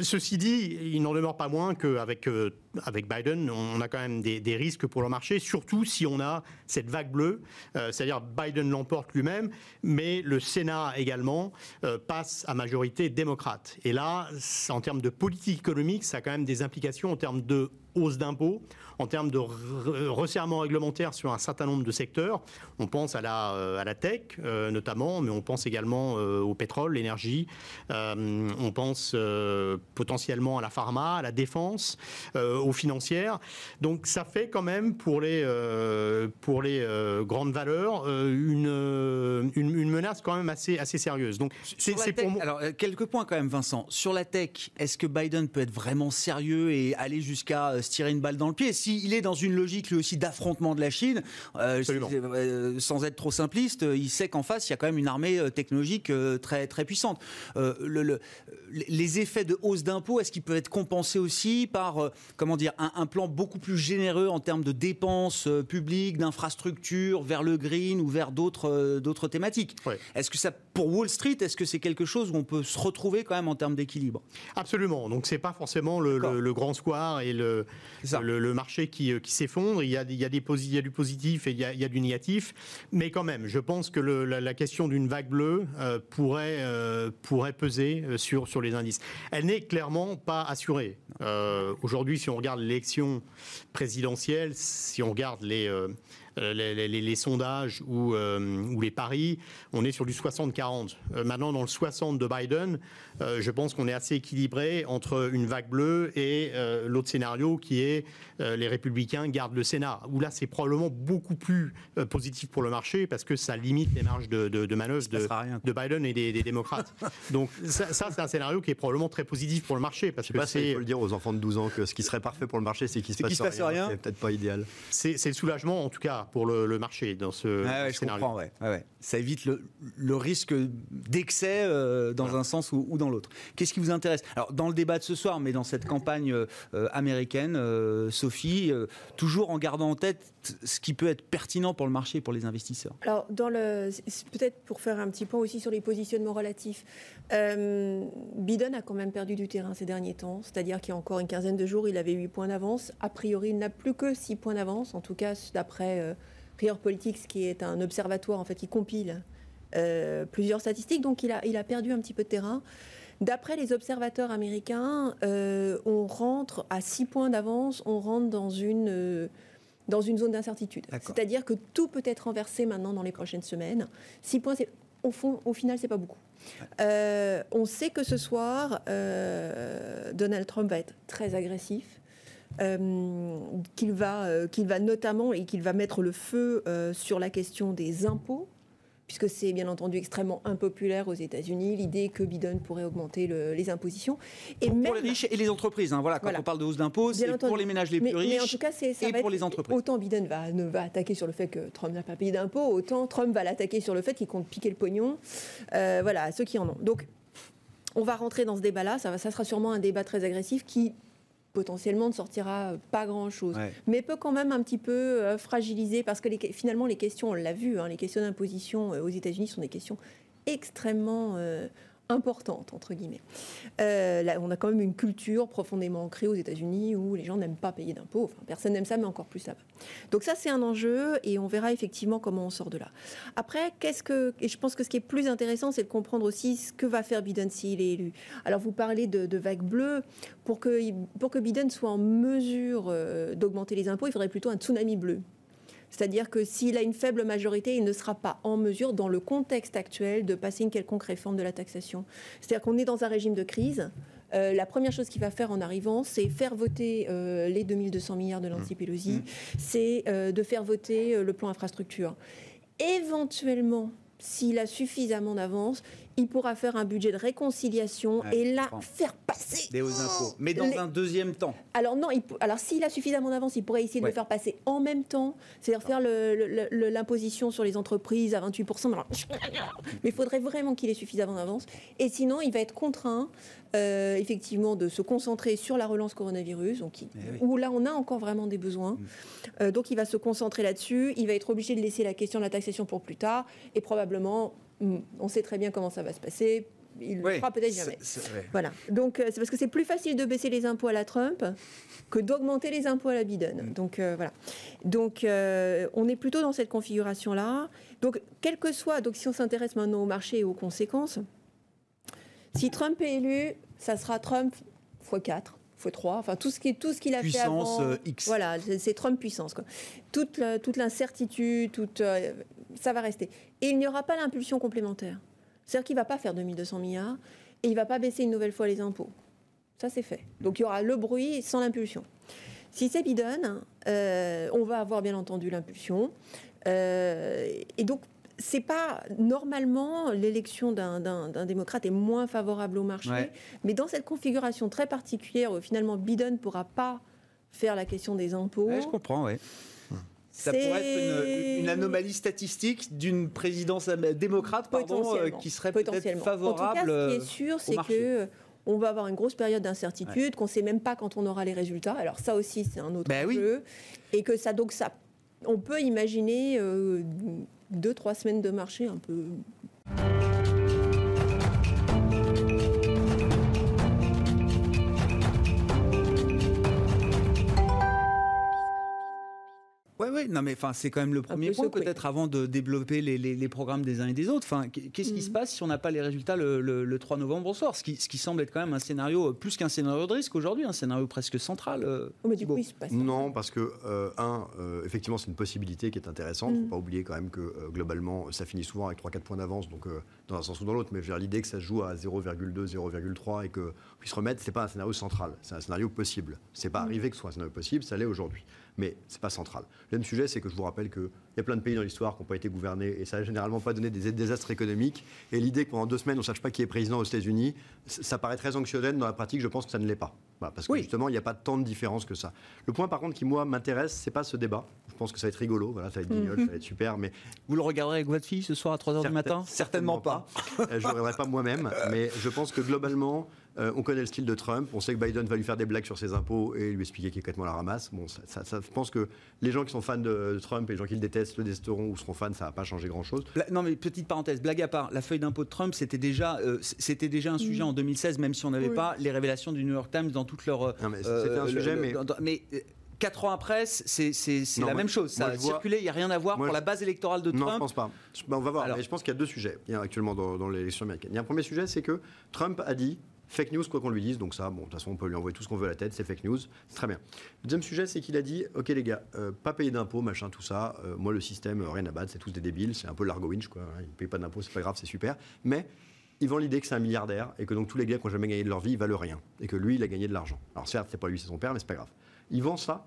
ceci dit, il n'en demeure pas moins qu'avec avec Biden, on a quand même des, des, risques pour le marché, surtout si on a cette vague bleue, c'est-à-dire Biden l'emporte lui-même mais le Sénat également euh, passe à majorité démocrate. Et là, en termes de politique économique, ça a quand même des implications en termes de hausse d'impôts, en termes de resserrement réglementaire sur un certain nombre de secteurs. On pense à la, euh, à la tech euh, notamment, mais on pense également euh, au pétrole, l'énergie. on pense potentiellement à la pharma, à la défense, aux financières. Donc ça fait quand même pour les, pour les grandes valeurs une, une, menace quand même assez, assez sérieuse. Donc c'est pour moi... Alors quelques points quand même, Vincent. Sur la tech, est-ce que Biden peut être vraiment sérieux et aller jusqu'à se tirer une balle dans le pied? S'il est dans une logique lui aussi d'affrontement de la Chine, euh, euh, sans être trop simpliste, euh, il sait qu'en face il y a quand même une armée technologique très très puissante. Le, les effets de hausse d'impôts, est-ce qu'ils peuvent être compensés aussi par comment dire un, plan beaucoup plus généreux en termes de dépenses publiques, d'infrastructures vers le green ou vers d'autres d'autres thématiques? Est-ce que ça pour Wall Street, est-ce que c'est quelque chose où on peut se retrouver quand même en termes d'équilibre? Absolument. Donc c'est pas forcément le, grand square et le, le, marché qui, euh, qui s'effondre. Il y, a, il, y a des, il y a du positif et il y a, il y a du négatif. Mais quand même, je pense que la, question d'une vague bleue euh, pourrait, euh, pourrait peser sur, sur les indices. Elle n'est clairement pas assurée. Aujourd'hui, si on regarde l'élection présidentielle, si on regarde les euh, les, sondages ou, euh, ou, les paris, on est sur du 60-40. Euh, maintenant, dans le 60 de Biden, je pense qu'on est assez équilibré entre une vague bleue et l'autre scénario qui est les républicains gardent le Sénat, où là, c'est probablement beaucoup plus positif pour le marché parce que ça limite les marges de, de, manœuvre de, de, Biden et des, démocrates. Donc ça, c'est un scénario qui est probablement très positif pour le marché. Parce que c'est... Il faut le dire aux enfants de 12 ans que ce qui serait parfait pour le marché, c'est qu'il se, passe, rien. C'est peut-être pas idéal. C'est le soulagement, en tout cas, pour le, marché dans ce scénario. Je comprends, ouais. Ça évite le, risque d'excès euh, dans un sens ou, dans l'autre. Qu'est-ce qui vous intéresse? Alors, dans le débat de ce soir, mais dans cette campagne euh, américaine, Sophie, toujours en gardant en tête ce qui peut être pertinent pour le marché et pour les investisseurs. Alors, dans le, peut-être pour faire un petit point aussi sur les positionnements relatifs, Biden a quand même perdu du terrain ces derniers temps, c'est-à-dire qu'il y a encore une quinzaine de jours, il avait 8 points d'avance. A priori, il n'a plus que 6 points d'avance, en tout cas d'après Prior Politics, qui est un observatoire en fait qui compile euh, plusieurs statistiques. Donc il a, il a perdu un petit peu de terrain. D'après les observateurs américains, euh, on rentre à 6 points d'avance, on rentre dans une, euh, dans une zone d'incertitude. C'est-à-dire que tout peut être renversé maintenant dans les prochaines semaines. 6 points, au, fond, au final, c'est pas beaucoup. on sait que ce soir, Donald Trump va être très agressif. Euh, qu'il va, euh, qu'il va notamment et qu'il va mettre le feu euh, sur la question des impôts puisque c'est bien entendu extrêmement impopulaire aux États-Unis, l'idée que Biden pourrait augmenter les impositions. Et pour, les riches et les entreprises, hein, voilà, quand on parle de hausse d'impôts, c'est pour les ménages les plus riches mais en tout cas, et pour les entreprises. Autant Biden va, ne va attaquer sur le fait que Trump n'a pas payé d'impôts, autant Trump va l'attaquer sur le fait qu'il compte piquer le pognon, voilà, à ceux qui en ont. Donc, on va rentrer dans ce débat-là, ça, ça sera sûrement un débat très agressif qui potentiellement ne sortira pas grand-chose, mais peut quand même un petit peu euh, fragiliser, parce que finalement les questions, on l'a vu, hein, les questions d'imposition euh, aux États-Unis sont des questions extrêmement euh, importante, entre guillemets. Euh, là, on a quand même une culture profondément ancrée aux États-Unis où les gens n'aiment pas payer d'impôts. Personne n'aime ça, mais encore plus là-bas. Donc ça, c'est un enjeu et on verra effectivement comment on sort de là. Après, qu'est-ce que... Et je pense que ce qui est plus intéressant, c'est de comprendre aussi ce que va faire Biden s'il est élu. Alors, vous parlez de, de vague bleue. Pour que, pour que Biden soit en mesure euh, d'augmenter les impôts, il faudrait plutôt un tsunami bleu. C'est-à-dire que s'il a une faible majorité, il ne sera pas en mesure, dans le contexte actuel, de passer une quelconque réforme de la taxation. C'est-à-dire qu'on est dans un régime de crise. Euh, la première chose qu'il va faire en arrivant, c'est faire voter euh, les 2200 milliards de Nancy mmh. Pelosi, mmh. c'est euh, de faire voter le plan infrastructure. Éventuellement, s'il a suffisamment d'avance, il pourra faire un budget de réconciliation et là faire passer des hauts impôts, mais dans un deuxième temps. Alors non, alors s'il a suffisamment d'avance, il pourrait essayer de le faire passer en même temps, c'est-à-dire faire l'imposition sur les entreprises à 28% mais il faudrait vraiment qu'il ait suffisamment d'avance et sinon il va être contraint euh, effectivement de se concentrer sur la relance coronavirus, donc eh où là on a encore vraiment des besoins. Mm. Euh, donc il va se concentrer là-dessus, il va être obligé de laisser la question de la taxation pour plus tard et probablement. On sait très bien comment ça va se passer. Il ne le fera peut-être jamais. Voilà. Donc, euh, c'est parce que c'est plus facile de baisser les impôts à la Trump que d'augmenter les impôts à la Biden. Mm. Donc, euh, voilà. Donc, euh, on est plutôt dans cette configuration-là. Donc, quel que soit, donc si on s'intéresse maintenant au marché et aux conséquences, si Trump est élu, ça sera Trump x 4 x 3, enfin tout ce qui tout ce qu'il a fait avant. X. Voilà, c'est Trump puissance quoi. Toute toute l'incertitude, toute ça va rester. Et il n'y aura pas l'impulsion complémentaire. C'est-à-dire qu'il ne va pas faire 2200 milliards et il ne va pas baisser une nouvelle fois les impôts. Ça, c'est fait. Donc il y aura le bruit sans l'impulsion. Si c'est Biden, euh, on va avoir bien entendu l'impulsion. Euh, et donc, c'est pas normalement l'élection d'un démocrate est moins favorable au marché, mais dans cette configuration très particulière où finalement Biden ne pourra pas faire la question des impôts. je comprends, oui. Ça pourrait être une, anomalie statistique d'une présidence démocrate pardon, euh, qui serait peut-être favorable. En tout cas, ce qui est sûr, c'est que euh, on va avoir une grosse période d'incertitude, qu'on ne sait même pas quand on aura les résultats. Alors ça aussi, c'est un autre ben jeu. Et que ça, donc ça, on peut imaginer euh, deux, trois semaines de marché un peu Oui, oui, non, mais enfin, c'est quand même le premier point, peut-être avant de développer les, programmes des uns et des autres. Enfin, qu'est-ce qui se mm. passe si on n'a pas les résultats le, 3 novembre au soir? Ce qui, ce qui, semble être quand même un scénario, euh, plus qu'un scénario de risque aujourd'hui, un scénario presque central. Euh, oh, mais du coup, il se passe non, parce que, euh, un, effectivement, c'est une possibilité qui est intéressante. Il ne faut mm. pas oublier quand même que, globalement, ça finit souvent avec 3-4 points d'avance, donc dans un sens ou dans l'autre. Mais l'idée que ça se joue à 0,2, 0,3 et qu'on puisse remettre, ce n'est pas un scénario central, c'est un scénario possible. Ce n'est pas mm. arrivé que ce soit un scénario possible, ça l'est aujourd'hui. Mais c'est pas central. Le même sujet, c'est que je vous rappelle qu'il y a plein de pays dans l'histoire qui n'ont pas été gouvernés et ça n'a généralement pas donné des désastres économiques. Et l'idée que pendant deux semaines, on ne sache pas qui est président aux États-Unis, ça paraît très anxiogène. Dans la pratique, je pense que ça ne l'est pas. parce que justement, il n'y a pas tant de différence que ça. Le point, par contre, qui, moi, m'intéresse, c'est pas ce débat. Je pense que ça va être rigolo, voilà, ça va être guignol, ça va être super. Mais... Vous le regarderez avec votre fille ce soir à 3h du matin? Certainement pas. je ne le regarderai pas moi-même, mais je pense que globalement, euh, on connaît le style de Trump. On sait que Biden va lui faire des blagues sur ses impôts et lui expliquer qu'il est complètement la ramasse. Bon, ça, je pense que les gens qui sont fans de Trump et les gens qui le détestent le détesteront ou seront fans, ça va pas changer grand-chose. Non, mais petite parenthèse, blague à part, la feuille d'impôt de Trump, c'était déjà, euh, c'était déjà un sujet mm. en 2016, même si on n'avait pas les révélations du New York Times dans toute leur. Non, mais c'était un euh, sujet, mais. mais Quatre ans après, c'est la même chose. Ça a circulé, il n'y a rien à voir pour la base électorale de Trump. Non, je pense pas. Ben, on va voir. je pense qu'il y a deux sujets actuellement dans, dans l'élection américaine. Il y a un premier sujet, c'est que Trump a dit Fake news, quoi qu'on lui dise, donc ça, bon, de toute façon, on peut lui envoyer tout ce qu'on veut à la tête, c'est fake news, c'est très bien. Deuxième sujet, c'est qu'il a dit, ok les gars, euh, pas payer d'impôts, machin, tout ça, euh, moi le système, euh, rien à battre, c'est tous des débiles, c'est un peu l'argo winch, quoi, hein, ils ne payent pas d'impôts, c'est pas grave, c'est super, mais ils vendent l'idée que c'est un milliardaire et que donc tous les gars qui n'ont jamais gagné de leur vie, ils valent rien, et que lui, il a gagné de l'argent. Alors certes, c'est pas lui, c'est son père, mais c'est pas grave. Il vend ça,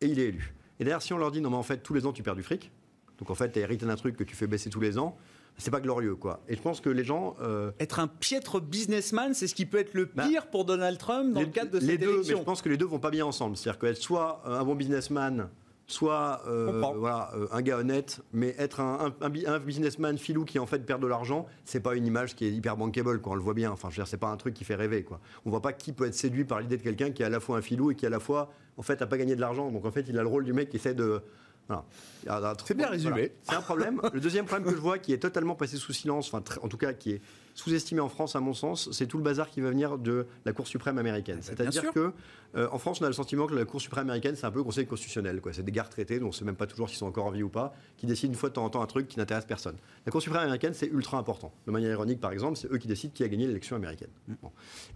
et il est élu. Et d'ailleurs, si on leur dit, non mais en fait, tous les ans, tu perds du fric, donc en fait, tu hérité d'un truc que tu fais baisser tous les ans, c'est pas glorieux, quoi. Et je pense que les gens. Euh, être un piètre businessman, c'est ce qui peut être le bah, pire pour Donald Trump dans le cadre de cette deux, élection. Mais je pense que les deux vont pas bien ensemble. C'est-à-dire qu'être soit un bon businessman, soit euh, voilà, euh, un gars honnête, mais être un, un, businessman filou qui en fait perd de l'argent, c'est pas une image qui est hyper bankable, quoi. On le voit bien. Enfin, je veux dire, c'est pas un truc qui fait rêver, quoi. On voit pas qui peut être séduit par l'idée de quelqu'un qui est à la fois un filou et qui à la fois, en fait, a pas gagné de l'argent. Donc en fait, il a le rôle du mec qui essaie de c'est bien résumé. C'est un problème. Le deuxième problème que je vois qui est totalement passé sous silence, enfin, en tout cas qui est sous-estimé en France à mon sens, c'est tout le bazar qui va venir de la Cour suprême américaine. C'est-à-dire que euh, en France, on a le sentiment que la Cour suprême américaine, c'est un peu le conseil constitutionnel. C'est des gardes traités, dont on ne sait même pas toujours s'ils sont encore en vie ou pas, qui décident une fois de temps en temps un truc qui n'intéresse personne. La Cour suprême américaine, c'est ultra important. De manière ironique, par exemple, c'est eux qui décident qui a gagné l'élection américaine. Mm.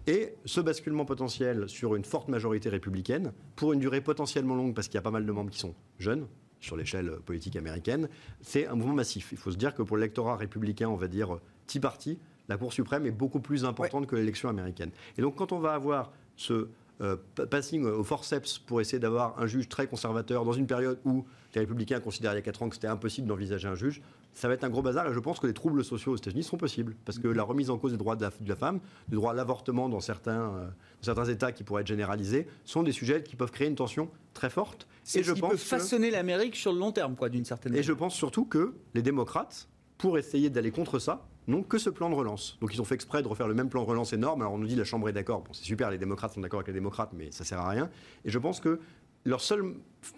Et ce basculement potentiel sur une forte majorité républicaine, pour une durée potentiellement longue, parce qu'il y a pas mal de membres qui sont jeunes, sur l'échelle politique américaine, c'est un mouvement massif. Il faut se dire que pour l'électorat républicain, on va dire Tea Party, la Cour suprême est beaucoup plus importante que l'élection américaine. Et donc quand on va avoir ce euh, passing au forceps pour essayer d'avoir un juge très conservateur dans une période où les républicains considéraient il y a 4 ans que c'était impossible d'envisager un juge, ça va être un gros bazar et je pense que les troubles sociaux aux États-Unis sont possibles. Parce que la remise en cause des droits de la, femme, du droit à l'avortement dans certains, euh, certains États qui pourraient être généralisés, sont des sujets qui peuvent créer une tension très forte. Et je qui pense peut façonner l'Amérique sur le long terme, quoi, d'une certaine manière. Et je pense surtout que les démocrates, pour essayer d'aller contre ça, n'ont que ce plan de relance. Donc ils ont fait exprès de refaire le même plan de relance énorme. Alors on nous dit la Chambre est d'accord. Bon, c'est super, les démocrates sont d'accord avec les démocrates, mais ça sert à rien. Et je pense que leur seul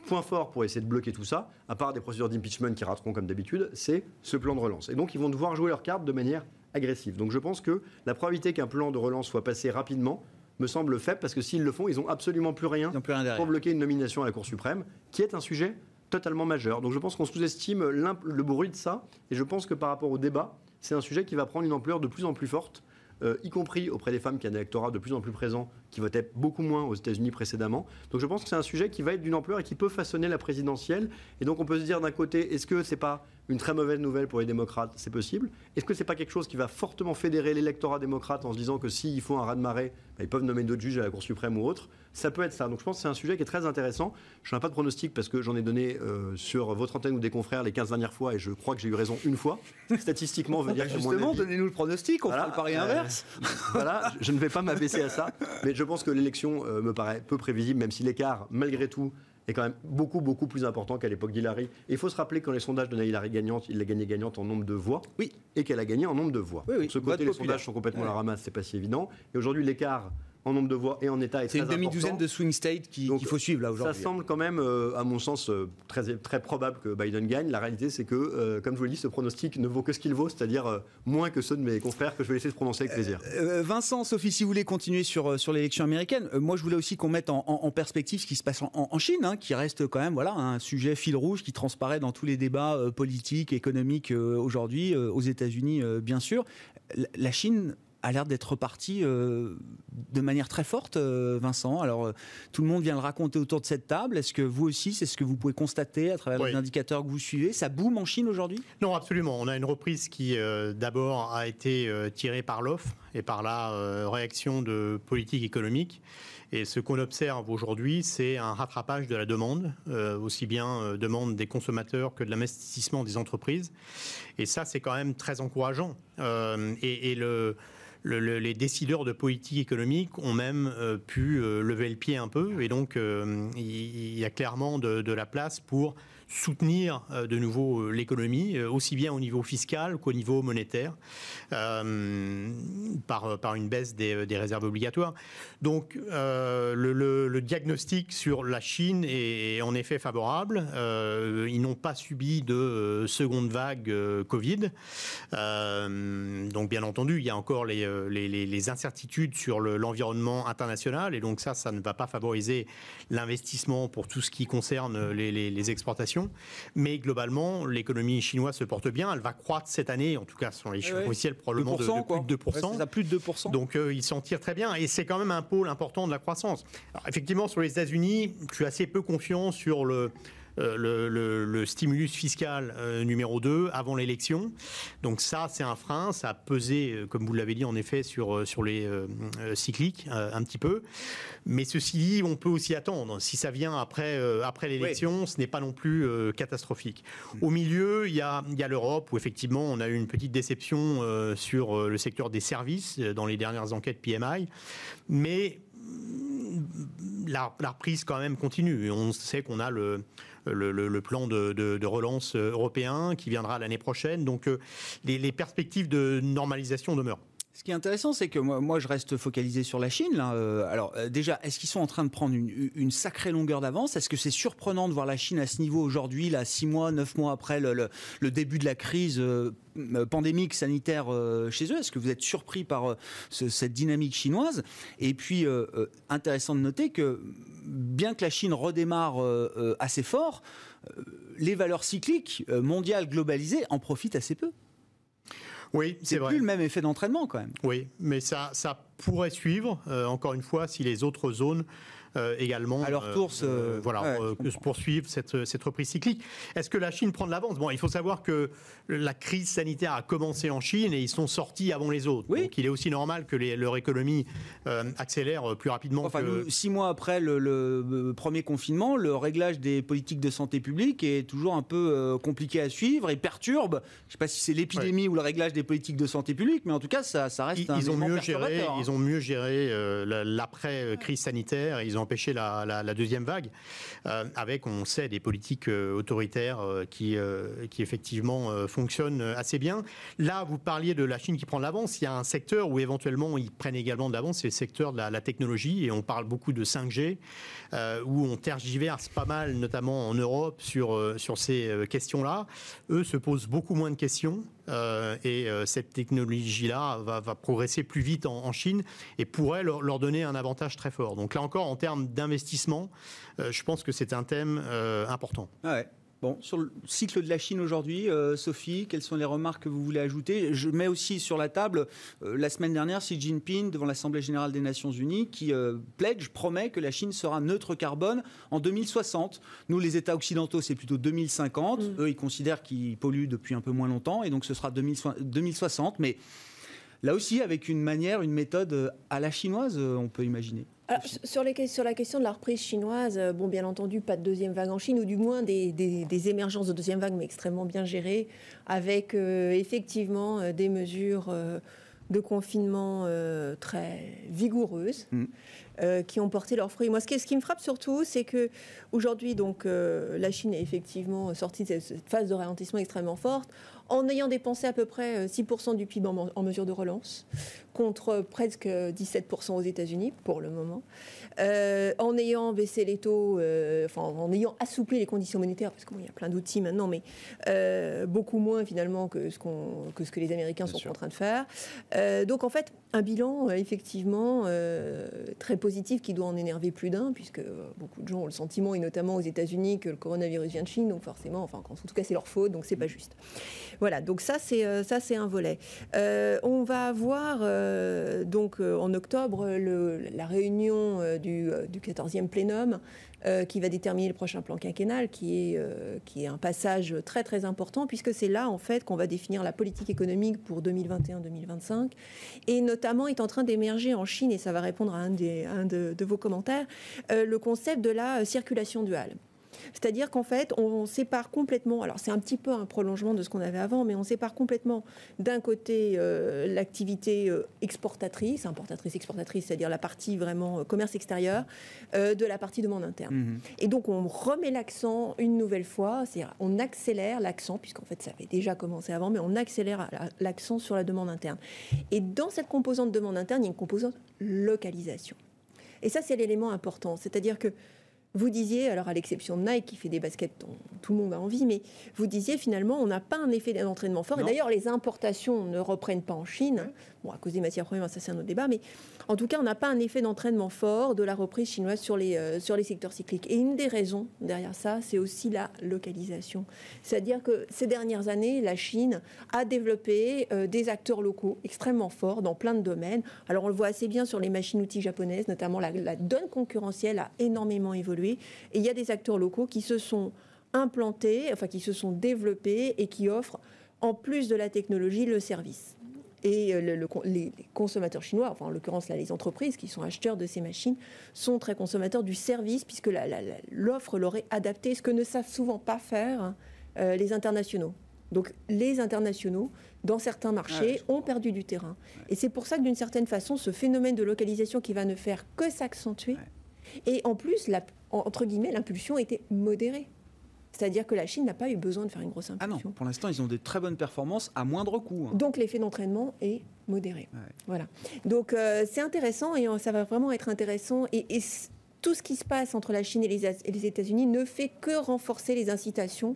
point fort pour essayer de bloquer tout ça, à part des procédures d'impeachment qui rateront comme d'habitude, c'est ce plan de relance. Et donc ils vont devoir jouer leurs cartes de manière agressive. Donc je pense que la probabilité qu'un plan de relance soit passé rapidement me semble faible parce que s'ils le font, ils n'ont absolument plus rien, pour bloquer une nomination à la Cour suprême, qui est un sujet totalement majeur. Donc je pense qu'on sous-estime le bruit de ça, et je pense que par rapport au débat, c'est un sujet qui va prendre une ampleur de plus en plus forte euh, y compris auprès des femmes qui ont un électorat de plus en plus présent, qui votaient beaucoup moins aux États-Unis précédemment. Donc je pense que c'est un sujet qui va être d'une ampleur et qui peut façonner la présidentielle. Et donc on peut se dire d'un côté, est-ce que c'est pas une très mauvaise nouvelle pour les démocrates C'est possible. Est-ce que c'est pas quelque chose qui va fortement fédérer l'électorat démocrate en se disant que s'ils font un raz-de-marée, bah, ils peuvent nommer d'autres juges à la Cour suprême ou autre? Ça peut être ça. Donc je pense que c'est un sujet qui est très intéressant. Je n'ai pas de pronostic parce que j'en ai donné euh, sur votre antenne ou des confrères les 15 dernières fois et je crois que j'ai eu raison une fois. Statistiquement, veut dire que Justement, donnez-nous le pronostic, on fera le pari inverse. voilà, je ne vais pas m'abaisser à ça, mais je pense que l'élection euh, me paraît peu prévisible, même si l'écart, malgré tout, est quand même beaucoup, beaucoup plus important qu'à l'époque d'Hillary. il faut se rappeler que quand les sondages donnaient Hillary gagnante, il l'a gagné gagnante en nombre de voix. Oui. Et qu'elle a gagné en nombre de voix. Oui, oui. Ce côté, les sondages sont complètement à la ramasse, c'est pas si évident. Et aujourd'hui, l'écart en nombre de voix et en état est, C'est une demi-douzaine de swing states qu'il faut suivre là aujourd'hui. Ça semble quand même, euh, à mon sens, euh, très, très probable que Biden gagne. La réalité, c'est que, euh, comme je vous le dis, ce pronostic ne vaut que ce qu'il vaut, c'est-à-dire moins que ceux de mes confrères que je vais laisser se prononcer avec plaisir. Vincent, Sophie, si vous voulez continuer sur, sur l'élection américaine, moi je voulais aussi qu'on mette en, perspective ce qui se passe en, Chine, hein, qui reste quand même voilà, un sujet fil rouge qui transparaît dans tous les débats politiques, économiques aujourd'hui, aux États-Unis bien sûr. La Chine a l'air d'être reparti euh, de manière très forte, euh, Vincent. Alors, euh, tout le monde vient le raconter autour de cette table. Est-ce que vous aussi, c'est ce que vous pouvez constater à travers les indicateurs que vous suivez? Ça boum en Chine aujourd'hui? Non, absolument. On a une reprise qui, d'abord, a été tirée par l'offre et par la réaction de politique économique. Et ce qu'on observe aujourd'hui, c'est un rattrapage de la demande, aussi bien demande des consommateurs que de l'investissement des entreprises. Et ça, c'est quand même très encourageant. et, et le les décideurs de politique économique ont même euh, pu euh, lever le pied un peu. Et donc, euh, il y a clairement de, la place pour soutenir de nouveau l'économie, aussi bien au niveau fiscal qu'au niveau monétaire, par, par une baisse des, réserves obligatoires. Donc, le, diagnostic sur la Chine est en effet favorable. ils n'ont pas subi de seconde vague Covid. donc, bien entendu, il y a encore les euh, les, incertitudes sur l'environnement international. Et donc ça, ça ne va pas favoriser l'investissement pour tout ce qui concerne les, exportations. Mais globalement, l'économie chinoise se porte bien. Elle va croître cette année, en tout cas, sur les chiffres officiels, probablement de, de, plus de 2%. ça, plus de 2%. Donc euh, ils s'en tirent très bien. Et c'est quand même un pôle important de la croissance. Alors, effectivement, sur les États-Unis, je suis assez peu confiant sur le euh, le, stimulus fiscal euh, numéro 2 avant l'élection. Donc ça, c'est un frein. Ça a pesé, euh, comme vous l'avez dit, en effet, sur, sur les cycliques un petit peu. Mais ceci dit, on peut aussi attendre. Si ça vient après, après l'élection, ce n'est pas non plus catastrophique. Au milieu, il y a, y a l'Europe où effectivement, on a eu une petite déception sur le secteur des services dans les dernières enquêtes PMI. Mais la, la, reprise quand même continue. On sait qu'on a le, le, plan de, relance européen qui viendra l'année prochaine. Donc euh, les, perspectives de normalisation demeurent. Ce qui est intéressant, c'est que moi, je reste focalisé sur la Chine. Euh, alors, euh, déjà, est-ce qu'ils sont en train de prendre une, sacrée longueur d'avance? Est-ce que c'est surprenant de voir la Chine à ce niveau aujourd'hui, là, six mois, neuf mois après le, début de la crise pandémique sanitaire chez eux? Est-ce que vous êtes surpris par cette dynamique chinoise? Et puis, intéressant de noter que bien que la Chine redémarre euh, euh, assez fort, euh, les valeurs cycliques mondiales globalisées en profitent assez peu. Oui, c'est plus le même effet d'entraînement quand même. Oui, mais ça, ça pourrait suivre, encore une fois, si les autres zones euh, également. À leur tour, euh, voilà, euh, poursuivre cette, cette reprise cyclique. Est-ce que la Chine prend de l'avance? Bon, il faut savoir que la crise sanitaire a commencé en Chine et ils sont sortis avant les autres. Oui. Donc il est aussi normal que leur économie accélère plus rapidement. Enfin, six mois après le, premier confinement, le réglage des politiques de santé publique est toujours un peu compliqué à suivre et perturbe. Je ne sais pas si c'est l'épidémie ou le réglage des politiques de santé publique, mais en tout cas, ça, ça reste ils, un ils ont mieux géré, hein. Ils ont mieux géré l'après crise sanitaire. Ils ont empêcher la, deuxième vague, euh, avec, on sait, des politiques euh, autoritaires euh, qui, qui effectivement fonctionnent assez bien. Là, vous parliez de la Chine qui prend de l'avance. Il y a un secteur où éventuellement ils prennent également de l'avance, c'est le secteur de la, technologie, et on parle beaucoup de 5G, où on tergiverse pas mal, notamment en Europe, sur, sur ces questions-là. Eux se posent beaucoup moins de questions. Et cette technologie-là va, progresser plus vite en, Chine et pourrait leur, donner un avantage très fort. Donc là encore, en termes d'investissement, euh, je pense que c'est un thème euh, important. Ah bon, sur le cycle de la Chine aujourd'hui, euh, Sophie, quelles sont les remarques que vous voulez ajouter? Je mets aussi sur la table, la semaine dernière, Xi Jinping, devant l'Assemblée générale des Nations Unies, qui pledge, promet que la Chine sera neutre carbone en 2060. Nous, les États occidentaux, c'est plutôt 2050. Mm. Eux, ils considèrent qu'ils polluent depuis un peu moins longtemps, et donc ce sera 2060. Mais là aussi, avec une manière, une méthode à la chinoise, on peut imaginer sur, les, sur, la question de la reprise chinoise, euh, bon, bien entendu, pas de deuxième vague en Chine, ou du moins des, des, émergences de deuxième vague, mais extrêmement bien gérées, avec euh, effectivement euh, des mesures de confinement très vigoureuses. Mm. qui ont porté leurs fruits. Moi, ce qui, ce qui me frappe surtout, c'est que aujourd'hui, donc, la Chine est effectivement sortie de cette phase de ralentissement extrêmement forte en ayant dépensé à peu près 6% du PIB en, en mesure de relance contre presque 17% aux États-Unis pour le moment. Euh, en ayant baissé les taux, euh, enfin en ayant assoupli les conditions monétaires, parce qu'il y a plein d'outils maintenant, mais euh, beaucoup moins finalement que ce, que ce que les Américains sont en train de faire. donc en fait, un bilan effectivement très positif qui doit en énerver plus d'un, puisque beaucoup de gens ont le sentiment, et notamment aux États-Unis, que le coronavirus vient de Chine, donc forcément, enfin en tout cas c'est leur faute, donc c'est pas juste. Voilà, donc ça c'est ça c'est un volet. on va avoir donc en octobre le, la réunion du, 14e euh, plénum euh, qui va déterminer le prochain plan quinquennal, qui est, euh, qui est un passage très très important, puisque c'est là en fait qu'on va définir la politique économique pour 2021-2025, et notamment est en train d'émerger en Chine, et ça va répondre à un, un de, vos commentaires, le concept de la circulation duale. C'est-à-dire qu'en fait, on sépare complètement, alors c'est un petit peu un prolongement de ce qu'on avait avant, mais on sépare complètement d'un côté euh, l'activité euh, exportatrice, importatrice, exportatrice, c'est-à-dire la partie vraiment euh, commerce extérieur, de la partie demande interne. Mhm. Et donc on remet l'accent une nouvelle fois, c'est-à-dire on accélère l'accent, puisqu'en fait ça avait déjà commencé avant, mais on accélère l'accent sur la demande interne. Et dans cette composante demande interne, il y a une composante localisation. Et ça, c'est l'élément important. C'est-à-dire que vous disiez, alors à l'exception de Nike qui fait des baskets dont tout le monde a envie, mais vous disiez finalement on n'a pas un effet d'entraînement fort. Et d'ailleurs les importations ne reprennent pas en Chine, à cause des matières premières, ça c'est un autre débat, mais en tout cas on n'a pas un effet d'entraînement fort de la reprise chinoise sur les, euh, sur les secteurs cycliques. Et une des raisons derrière ça, c'est aussi la localisation. C'est-à-dire que ces dernières années, la Chine a développé euh, des acteurs locaux extrêmement forts dans plein de domaines. Alors on le voit assez bien sur les machines-outils japonaises, notamment la, la donne concurrentielle a énormément évolué. Et il y a des acteurs locaux qui se sont implantés, enfin qui se sont développés et qui offrent, en plus de la technologie, le service. Et euh, les, consommateurs chinois, enfin en l'occurrence là, les entreprises qui sont acheteurs de ces machines, sont très consommateurs du service puisque l'offre leur est adaptée, ce que ne savent souvent pas faire euh, les internationaux. Donc les internationaux, dans certains marchés, ont perdu du terrain. Et c'est pour ça que d'une certaine façon, ce phénomène de localisation qui va ne faire que s'accentuer, et en plus, la, entre guillemets, l'impulsion était modérée. C'est-à-dire que la Chine n'a pas eu besoin de faire une grosse impulsion. Ah non, pour l'instant, ils ont des très bonnes performances à moindre coût. Hein. Donc l'effet d'entraînement est modéré. Voilà. Donc euh, c'est intéressant et ça va vraiment être intéressant. Et, tout ce qui se passe entre la Chine et les, les États-Unis ne fait que renforcer les incitations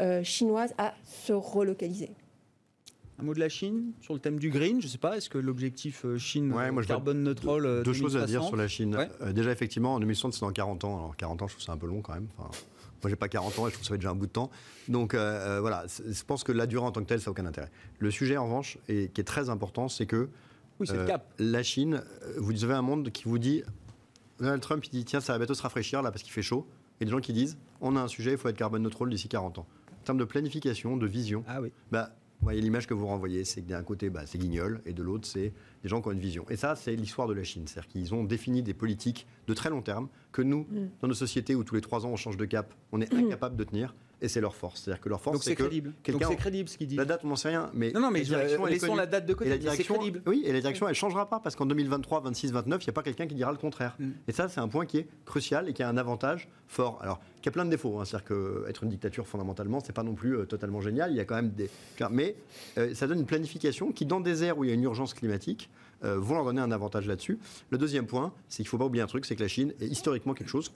euh, chinoises à se relocaliser. Un mot de la Chine sur le thème du green, je ne sais pas, est-ce que l'objectif euh, Chine carbone neutre Deux, choses à dire sur la Chine. Euh, déjà, effectivement, en 2060, c'est dans 40 ans. Alors 40 ans, je trouve ça un peu long quand même. Enfin, moi, j'ai pas 40 ans et je trouve que ça fait déjà un bout de temps. Donc euh, voilà, je pense que la durée en tant que telle, ça n'a aucun intérêt. Le sujet, en revanche, et qui est très important, c'est que oui, le cap. la Chine, vous avez un monde qui vous dit Donald Trump, il dit tiens, ça va bientôt se rafraîchir là parce qu'il fait chaud. Et des gens qui disent on a un sujet, il faut être carbone neutre d'ici 40 ans. En termes de planification, de vision, ah oui. bah, voyez, l'image que vous renvoyez, c'est que d'un côté, bah, c'est Guignol, et de l'autre, c'est des gens qui ont une vision. Et ça, c'est l'histoire de la Chine. C'est-à-dire qu'ils ont défini des politiques de très long terme que nous, mm. dans nos sociétés où tous les trois ans on change de cap, on est incapable de tenir et c'est leur force. C'est-à-dire que leur force, c'est crédible. Donc c'est crédible ce qu'ils disent. La date, on n'en sait rien. Mais non, non, mais laissons la date de côté. la direction, crédible. Oui, et la direction, elle changera pas parce qu'en 2023, 26, 29, il n'y a pas quelqu'un qui dira le contraire. Mm. Et ça, c'est un point qui est crucial et qui a un avantage fort. Alors, qui a plein de défauts. Hein. C'est-à-dire qu'être une dictature, fondamentalement, c'est pas non plus euh, totalement génial. Il y a quand même des. Mais euh, ça donne une planification qui, dans des aires où il y a une urgence climatique, euh, vont leur donner un avantage là-dessus. Le deuxième point, c'est qu'il ne faut pas oublier un truc, c'est que la Chine est historiquement quelque chose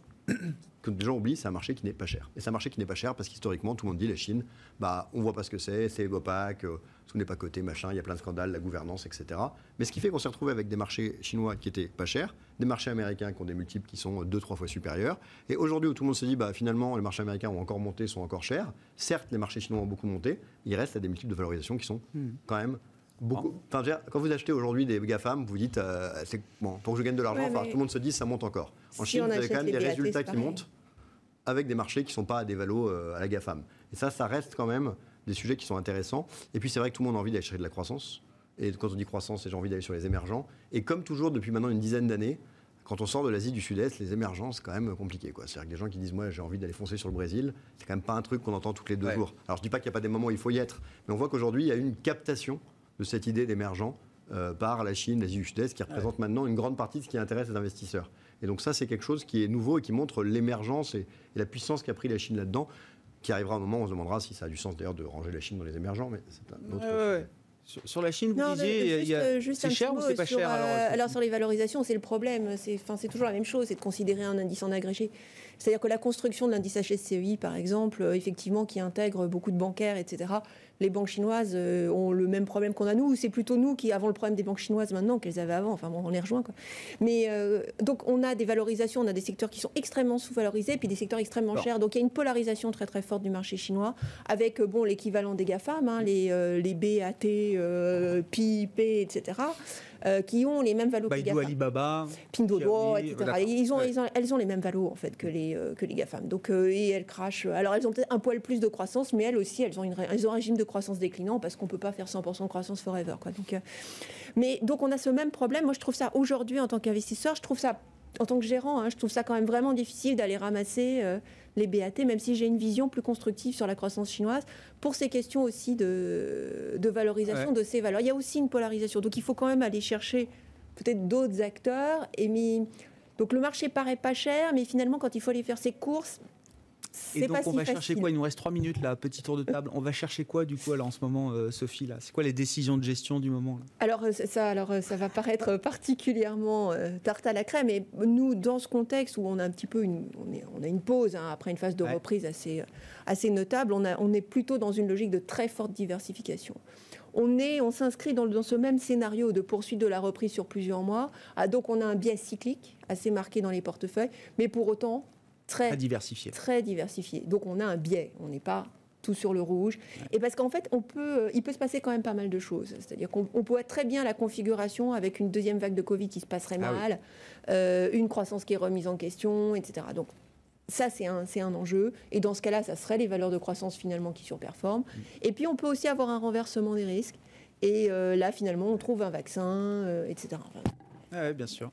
que les gens oublient, c'est un marché qui n'est pas cher. Et c'est un marché qui n'est pas cher parce qu'historiquement, tout le monde dit la Chine, bah, on voit pas ce que c'est, c'est opaque, euh, tout n'est pas coté, machin, il y a plein de scandales, la gouvernance, etc. Mais ce qui fait qu'on s'est retrouvé avec des marchés chinois qui étaient pas chers, des marchés américains qui ont des multiples qui sont deux, trois fois supérieurs. Et aujourd'hui, où tout le monde se dit, bah, finalement, les marchés américains ont encore monté, sont encore chers, certes, les marchés chinois ont beaucoup monté, il reste à des multiples de valorisation qui sont hmm. quand même Beaucoup. Enfin, quand vous achetez aujourd'hui des GAFAM, vous dites, euh, bon, pour que je gagne de l'argent, tout le monde se dit, ça monte encore. En Chine, vous avez quand même des résultats qui montent avec des marchés qui ne sont pas à des valos euh, à la GAFAM. Et ça, ça reste quand même des sujets qui sont intéressants. Et puis, c'est vrai que tout le monde a envie d'aller chercher de la croissance. Et quand on dit croissance, j'ai envie d'aller sur les émergents. Et comme toujours, depuis maintenant une dizaine d'années, quand on sort de l'Asie du Sud-Est, les émergents, c'est quand même compliqué. C'est-à-dire que les gens qui disent, moi, j'ai envie d'aller foncer sur le Brésil, c'est quand même pas un truc qu'on entend tous les deux jours. Alors, je dis pas qu'il n'y a pas des moments où il faut y être, mais on voit qu'aujourd'hui, il y a une captation de cette idée d'émergent euh, par la Chine, l'Asie du Sud-Est, qui représente maintenant une grande partie de ce qui intéresse les investisseurs. Et donc ça, c'est quelque chose qui est nouveau et qui montre l'émergence et, la puissance qu'a pris la Chine là-dedans, qui arrivera un moment où on se demandera si ça a du sens d'ailleurs de ranger la Chine dans les émergents, mais c'est un autre sujet. Sur, la Chine, vous disiez, euh, c'est cher ou c'est pas cher euh, alors, sur les valorisations, c'est le problème. C'est toujours la même chose, c'est de considérer un indice en agrégé. C'est-à-dire que la construction de l'indice HSCI, par exemple, effectivement, qui intègre beaucoup de bancaires, etc., les banques chinoises euh, ont le même problème qu'on a nous. C'est plutôt nous qui avons le problème des banques chinoises maintenant qu'elles avaient avant. Enfin bon, on les rejoint. Quoi. Mais euh, donc on a des valorisations, on a des secteurs qui sont extrêmement sous-valorisés, puis des secteurs extrêmement chers. Donc il y a une polarisation très très forte du marché chinois avec euh, bon l'équivalent des GAFAM, hein, les, les BAT, PIP, etc. qui ont les mêmes valos que les GAFAM. Alibaba, Pinduoduo, etc. Ils ont, elles ont les mêmes valos en fait que les, que les GAFAM. Donc, et elles crachent. Alors elles ont peut-être un poil plus de croissance, mais elles aussi, elles ont, une, elles ont un régime de croissance déclinant parce qu'on ne peut pas faire 100% de croissance forever. Quoi. Donc, mais donc on a ce même problème. Moi, je trouve ça aujourd'hui en tant qu'investisseur, je trouve ça en tant que gérant, hein, je trouve ça quand même vraiment difficile d'aller ramasser euh, les BAT, même si j'ai une vision plus constructive sur la croissance chinoise, pour ces questions aussi de, valorisation de ces valeurs. Il y a aussi une polarisation. Donc il faut quand même aller chercher peut-être d'autres acteurs. Et donc le marché paraît pas cher, mais finalement, quand il faut aller faire ses courses, et donc, on va chercher quoi? Il nous reste trois minutes là, petit tour de table. On va chercher quoi du coup alors en ce moment, euh, Sophie là? C'est quoi les décisions de gestion du moment Alors euh, ça, alors euh, ça va paraître particulièrement tarte à la crème. Mais nous, dans ce contexte où on a un petit peu une, on, a une pause hein, après une phase de reprise assez, assez notable, on, a, on est plutôt dans une logique de très forte diversification. On est, on s'inscrit dans, dans, ce même scénario de poursuite de la reprise sur plusieurs mois. Ah, donc on a un biais cyclique assez marqué dans les portefeuilles, mais pour autant très, diversifié. Très diversifié. Donc on a un biais, on n'est pas tout sur le rouge. Et parce qu'en fait, on peut, euh, il peut se passer quand même pas mal de choses. C'est-à-dire qu'on pourrait très bien la configuration avec une deuxième vague de Covid qui se passerait ah mal, euh, une croissance qui est remise en question, etc. Donc ça, c'est un, un enjeu. Et dans ce cas-là, ça serait les valeurs de croissance finalement qui surperforment. Mm. Et puis, on peut aussi avoir un renversement des risques. Et euh, là, finalement, on trouve un vaccin, etc. oui, bien sûr.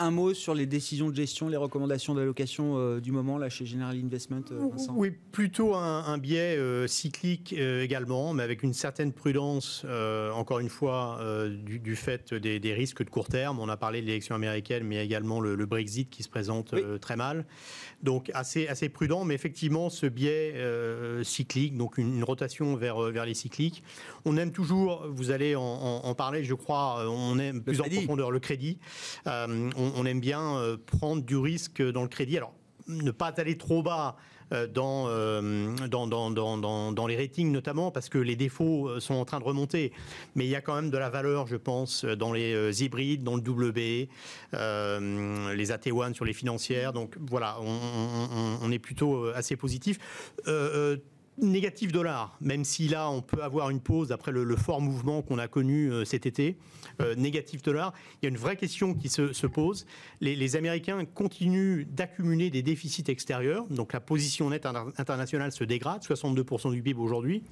Un, mot sur les décisions de gestion, les recommandations d'allocation euh, du moment là chez General Investment, euh, Vincent Oui, plutôt un, biais euh, cyclique également, mais avec une certaine prudence, encore une fois, du, fait des, risques de court terme. On a parlé de l'élection américaine, mais également le, Brexit qui se présente très mal. Donc assez, assez prudent, mais effectivement ce biais cyclique, donc une, rotation vers, vers les cycliques. On aime toujours, vous allez en, parler, je crois, on aime plus en profondeur le crédit. Euh, on, aime bien euh, prendre du risque dans le crédit. Alors, ne pas aller trop bas euh, dans, dans, les ratings notamment parce que les défauts sont en train de remonter. Mais il y a quand même de la valeur, je pense, dans les hybrides, dans le WB, les AT1 sur les financières. Donc voilà, on, est plutôt assez positif négatif dollar, même si là on peut avoir une pause après le, fort mouvement qu'on a connu euh, cet été, euh, négatif dollar, il y a une vraie question qui se, pose. Les, Américains continuent d'accumuler des déficits extérieurs, donc la position nette internationale se dégrade, 62% du PIB aujourd'hui.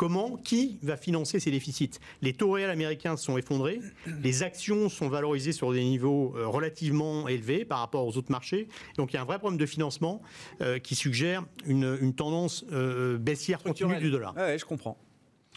Comment, qui va financer ces déficits Les taux réels américains sont effondrés, les actions sont valorisées sur des niveaux euh, relativement élevés par rapport aux autres marchés, donc il y a un vrai problème de financement qui suggère une, tendance baissière continue du dollar. Ouais, je comprends.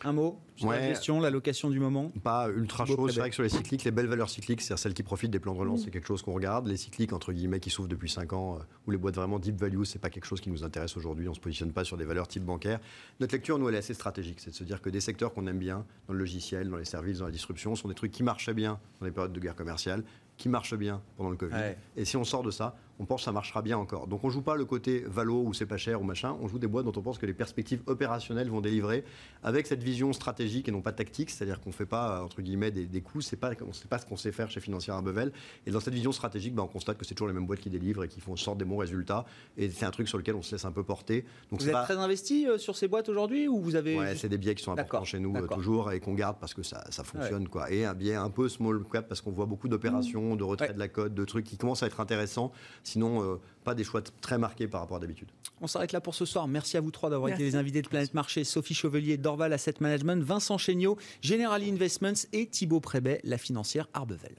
Un mot sur la gestion, l'allocation du moment Pas ultra chaud. C'est vrai que sur les cycliques, les belles valeurs cycliques, c'est celles qui profitent des plans de relance, mm. c'est quelque chose qu'on regarde. Les cycliques, entre guillemets, qui souffrent depuis 5 ans, euh, ou les boîtes vraiment deep value, c'est pas quelque chose qui nous intéresse aujourd'hui. On ne se positionne pas sur des valeurs type bancaire. Notre lecture, nous, elle est assez stratégique. C'est de se dire que des secteurs qu'on aime bien, dans le logiciel, dans les services, dans la disruption, sont des trucs qui marchaient bien dans les périodes de guerre commerciale, qui marchent bien pendant le Covid. Et si on sort de ça, on pense que ça marchera bien encore. Donc on joue pas le côté valo ou c'est pas cher ou machin, on joue des boîtes dont on pense que les perspectives opérationnelles vont délivrer avec cette vision stratégique et non pas tactique, c'est-à-dire qu'on fait pas entre guillemets des, des coups, c'est pas on sait pas ce qu'on sait faire chez Financière Arbevel. Et dans cette vision stratégique, ben, on constate que c'est toujours les mêmes boîtes qui délivrent et qui font sorte des bons résultats. Et c'est un truc sur lequel on se laisse un peu porter. Donc vous êtes très investi euh, sur ces boîtes aujourd'hui ou vous avez Ouais, c'est des biais qui sont importants chez nous euh, toujours et qu'on garde parce que ça, ça fonctionne quoi. Et un biais un peu small cap parce qu'on voit beaucoup d'opérations, de retrait de la cote, de trucs qui commencent à être intéressants. Sinon euh, pas des choix très marqués par rapport à d'habitude. On s'arrête là pour ce soir. Merci à vous trois d'avoir été les invités de Planète Marché. Sophie Chevelier, Dorval Asset Management, Vincent Chéniaud, General Investments et Thibaut Prébet, la financière Arbevel.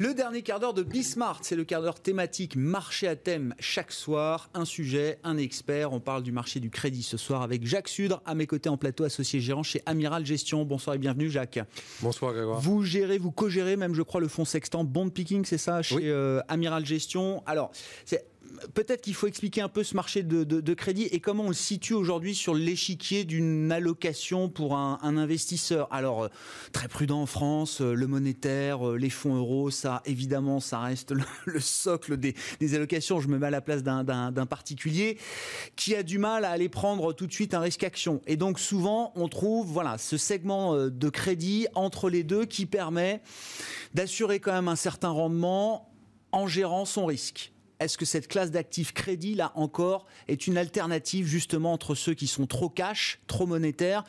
Le dernier quart d'heure de Bismart, c'est le quart d'heure thématique marché à thème chaque soir. Un sujet, un expert. On parle du marché du crédit ce soir avec Jacques Sudre, à mes côtés en plateau, associé gérant chez Amiral Gestion. Bonsoir et bienvenue, Jacques. Bonsoir, Grégoire. Vous gérez, vous co-gérez même, je crois, le fonds sextant Bond Picking, c'est ça, chez euh, Amiral Gestion. Alors, c'est peut-être qu'il faut expliquer un peu ce marché de, crédit et comment on le situe aujourd'hui sur l'échiquier d'une allocation pour un, investisseur. Alors, euh, très prudent en France, euh, le monétaire, euh, les fonds euros, ça, évidemment, ça reste le, socle des, allocations. Je me mets à la place d'un particulier qui a du mal à aller prendre tout de suite un risque action. Et donc, souvent, on trouve, ce segment de crédit entre les deux qui permet d'assurer quand même un certain rendement en gérant son risque. Est-ce que cette classe d'actifs crédit, là encore, est une alternative justement entre ceux qui sont trop cash, trop monétaires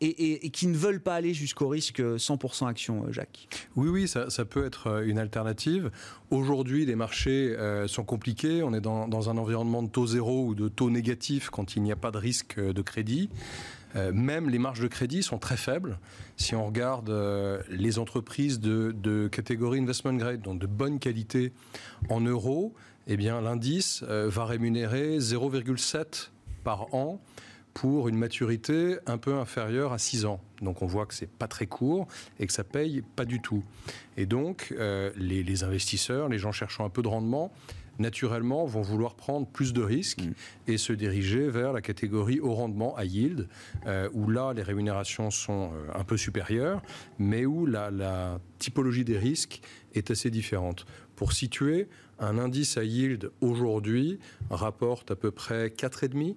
et, qui ne veulent pas aller jusqu'au risque 100% action, euh, Jacques? Oui, oui, ça, peut être euh, une alternative. Aujourd'hui, les marchés euh, sont compliqués. On est dans, un environnement de taux zéro ou de taux négatif quand il n'y a pas de risque de crédit. Même les marges de crédit sont très faibles. Si on regarde les entreprises de, catégorie investment grade, donc de bonne qualité en euros, eh bien l'indice euh, va rémunérer 0,7 par an pour une maturité un peu inférieure à 6 ans. Donc on voit que c'est pas très court et que ça paye pas du tout. Et donc les, les, investisseurs, les gens cherchant un peu de rendement, naturellement, vont vouloir prendre plus de risques mm. et se diriger vers la catégorie haut rendement, à yield, euh, où là, les rémunérations sont euh, un peu supérieures, mais où la, typologie des risques est assez différente. Pour situer, un indice à yield aujourd'hui rapporte à peu près 4,5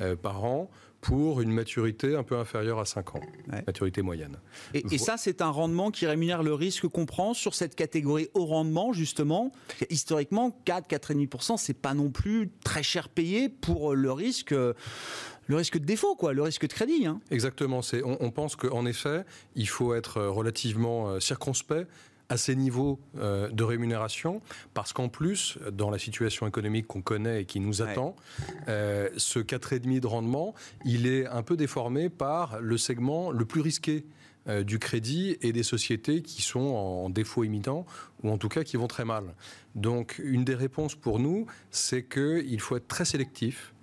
euh, par an pour une maturité un peu inférieure à 5 ans, maturité moyenne. Et, ça, c'est un rendement qui rémunère le risque qu'on prend sur cette catégorie haut rendement, justement. Historiquement, 4, 4,5%, c'est pas non plus très cher payé pour le risque le risque de défaut, quoi, le risque de crédit. Hein. Exactement. On, on pense qu'en effet, il faut être relativement euh, circonspect à ces niveaux euh, de rémunération, parce qu'en plus, dans la situation économique qu'on connaît et qui nous attend, euh, ce 4,5 de rendement, il est un peu déformé par le segment le plus risqué euh, du crédit et des sociétés qui sont en défaut imminent ou en tout cas qui vont très mal. Donc une des réponses pour nous, c'est qu'il faut être très sélectif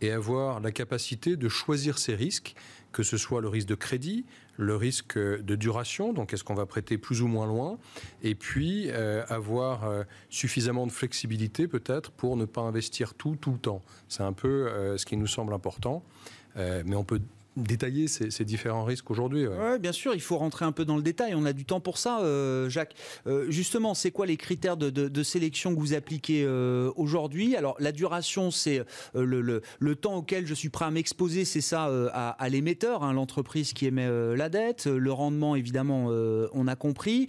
et avoir la capacité de choisir ses risques, que ce soit le risque de crédit, le risque de duration, donc est-ce qu'on va prêter plus ou moins loin, et puis euh, avoir euh, suffisamment de flexibilité peut-être pour ne pas investir tout tout le temps. C'est un peu euh, ce qui nous semble important, mais on peut détailler ces, différents risques aujourd'hui. Oui, bien sûr, il faut rentrer un peu dans le détail. On a du temps pour ça, euh, Jacques. Euh, justement, c'est quoi les critères de, sélection que vous appliquez euh, aujourd'hui? Alors, la duration, c'est le, temps auquel je suis prêt à m'exposer, c'est ça à, l'émetteur, hein, l'entreprise qui émet la dette. Le rendement, évidemment, on a compris.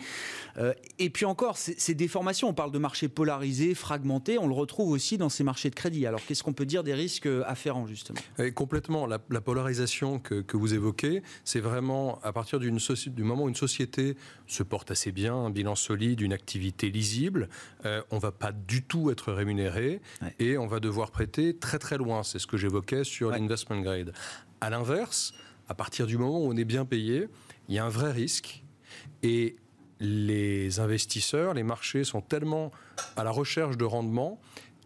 et puis encore, c'est des formations. On parle de marchés polarisés, fragmentés. On le retrouve aussi dans ces marchés de crédit. Alors, qu'est-ce qu'on peut dire des risques afférents, justement? Complètement. la polarisation que, vous évoquez, c'est vraiment à partir du moment où une société se porte assez bien, un bilan solide, une activité lisible, euh, on va pas du tout être rémunéré et on va devoir prêter très très loin. C'est ce que j'évoquais sur l'investment grade. À l'inverse, à partir du moment où on est bien payé, il y a un vrai risque et les investisseurs, les marchés sont tellement à la recherche de rendement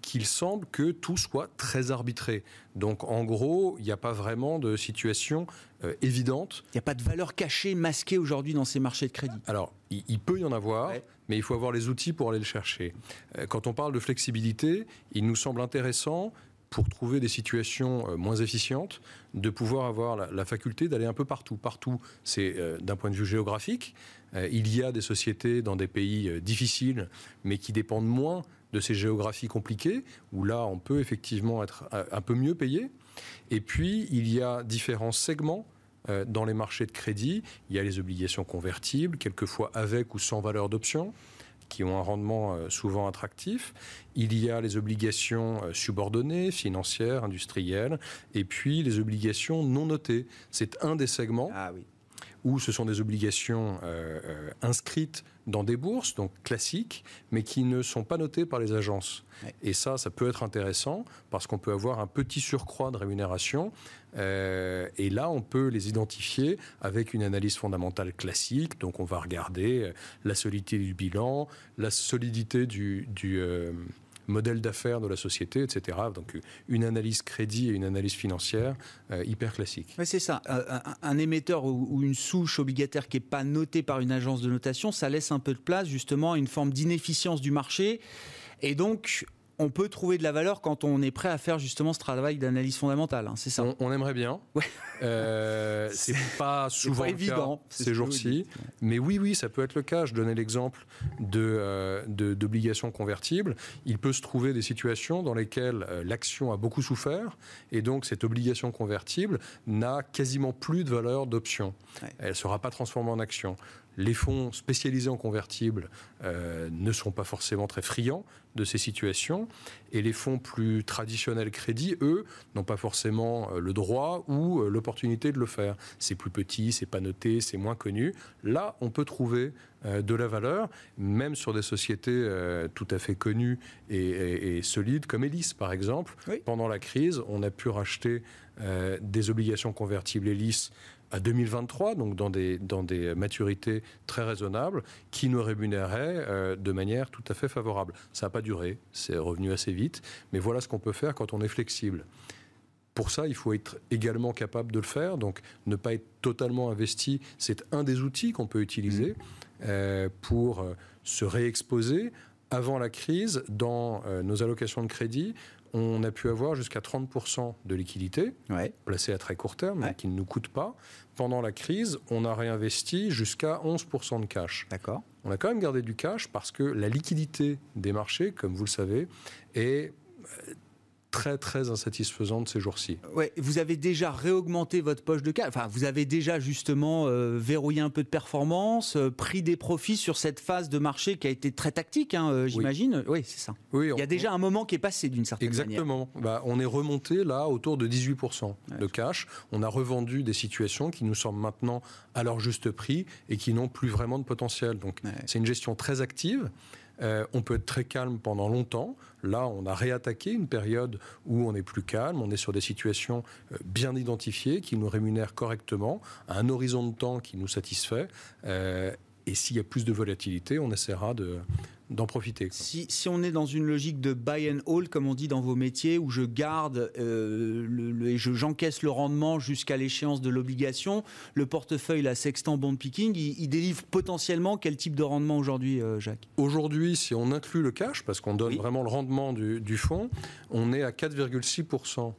qu'il semble que tout soit très arbitré. Donc en gros, il n'y a pas vraiment de situation euh, évidente. Il n'y a pas de valeur cachée, masquée aujourd'hui dans ces marchés de crédit. Alors, il, peut y en avoir, mais il faut avoir les outils pour aller le chercher. Euh, quand on parle de flexibilité, il nous semble intéressant pour trouver des situations euh, moins efficientes, de pouvoir avoir la, faculté d'aller un peu partout. Partout, c'est d'un point de vue géographique. il y a des sociétés dans des pays difficiles, mais qui dépendent moins de ces géographies compliquées, où là, on peut effectivement être euh, un peu mieux payé. Et puis, il y a différents segments euh, dans les marchés de crédit. Il y a les obligations convertibles, quelquefois avec ou sans valeur d'option qui ont un rendement euh, souvent attractif. Il y a les obligations subordonnées, financières, industrielles, et puis les obligations non notées. C'est un des segments ah où ce sont des obligations inscrites dans des bourses, donc classiques, mais qui ne sont pas notées par les agences. Et ça, ça peut être intéressant parce qu'on peut avoir un petit surcroît de rémunération. Euh, et là, on peut les identifier avec une analyse fondamentale classique. Donc, on va regarder euh, la solidité du bilan, la solidité du, du euh, modèle d'affaires de la société, etc. Donc une analyse crédit et une analyse financière euh, hyper classique. c'est ça. Euh, un, émetteur ou, une souche obligataire qui n'est pas notée par une agence de notation, ça laisse un peu de place justement à une forme d'inefficience du marché. Et donc, on peut trouver de la valeur quand on est prêt à faire justement ce travail d'analyse fondamentale. Hein, c'est ça. On, aimerait bien. Ouais. Euh, c'est pas souvent évident ces jours-ci, mais oui, oui, ça peut être le cas. Je donnais l'exemple de d'obligations convertibles. Il peut se trouver des situations dans lesquelles euh, l'action a beaucoup souffert et donc cette obligation convertible n'a quasiment plus de valeur d'option. Elle ne sera pas transformée en action. les fonds spécialisés en convertibles euh, ne sont pas forcément très friands de ces situations. Et les fonds plus traditionnels crédits, eux, n'ont pas forcément euh, le droit ou euh, l'opportunité de le faire. C'est plus petit, c'est pas noté, c'est moins connu. Là, on peut trouver de la valeur, même sur des sociétés tout à fait connues et, solides, comme Elis, par exemple. Pendant la crise, on a pu racheter des obligations convertibles Elis à 2023, donc dans des, dans des maturités très raisonnables, qui nous rémunéraient euh, de manière tout à fait favorable. Ça n'a pas duré, c'est revenu assez vite, mais voilà ce qu'on peut faire quand on est flexible. Pour ça, il faut être également capable de le faire, donc ne pas être totalement investi, c'est un des outils qu'on peut utiliser mmh. euh, pour euh, se réexposer. Avant la crise, dans nos allocations de crédit, on a pu avoir jusqu'à 30% de liquidité placée à très court terme, qui ne nous coûte pas. Pendant la crise, on a réinvesti jusqu'à 11% de cash. D'accord. On a quand même gardé du cash parce que la liquidité des marchés, comme vous le savez, est très très insatisfaisante ces jours-ci. Ouais, vous avez déjà réaugmenté votre poche de cash. Enfin, vous avez déjà justement euh, verrouillé un peu de performance, euh, pris des profits sur cette phase de marché qui a été très tactique, hein, euh, j'imagine. Oui, c'est ça. Oui, Il y a déjà un moment qui est passé d'une certaine manière. Exactement. Bah, on est remonté là autour de 18% de cash. On a revendu des situations qui nous semblent maintenant à leur juste prix et qui n'ont plus vraiment de potentiel. Donc, c'est une gestion très active. Euh, on peut être très calme pendant longtemps. Là, on a réattaqué une période où on est plus calme, on est sur des situations euh, bien identifiées qui nous rémunèrent correctement, à un horizon de temps qui nous satisfait. Euh, et s'il y a plus de volatilité, on essaiera de, d'en profiter. Si, on est dans une logique de buy and hold, comme on dit dans vos métiers, où je garde euh, le, et j'encaisse le rendement jusqu'à l'échéance de l'obligation, le portefeuille, la Sextant Bond Picking, il, délivre potentiellement quel type de rendement aujourd'hui, euh, Jacques? Aujourd'hui, si on inclut le cash, parce qu'on donne vraiment le rendement du, fonds, on est à 4,6%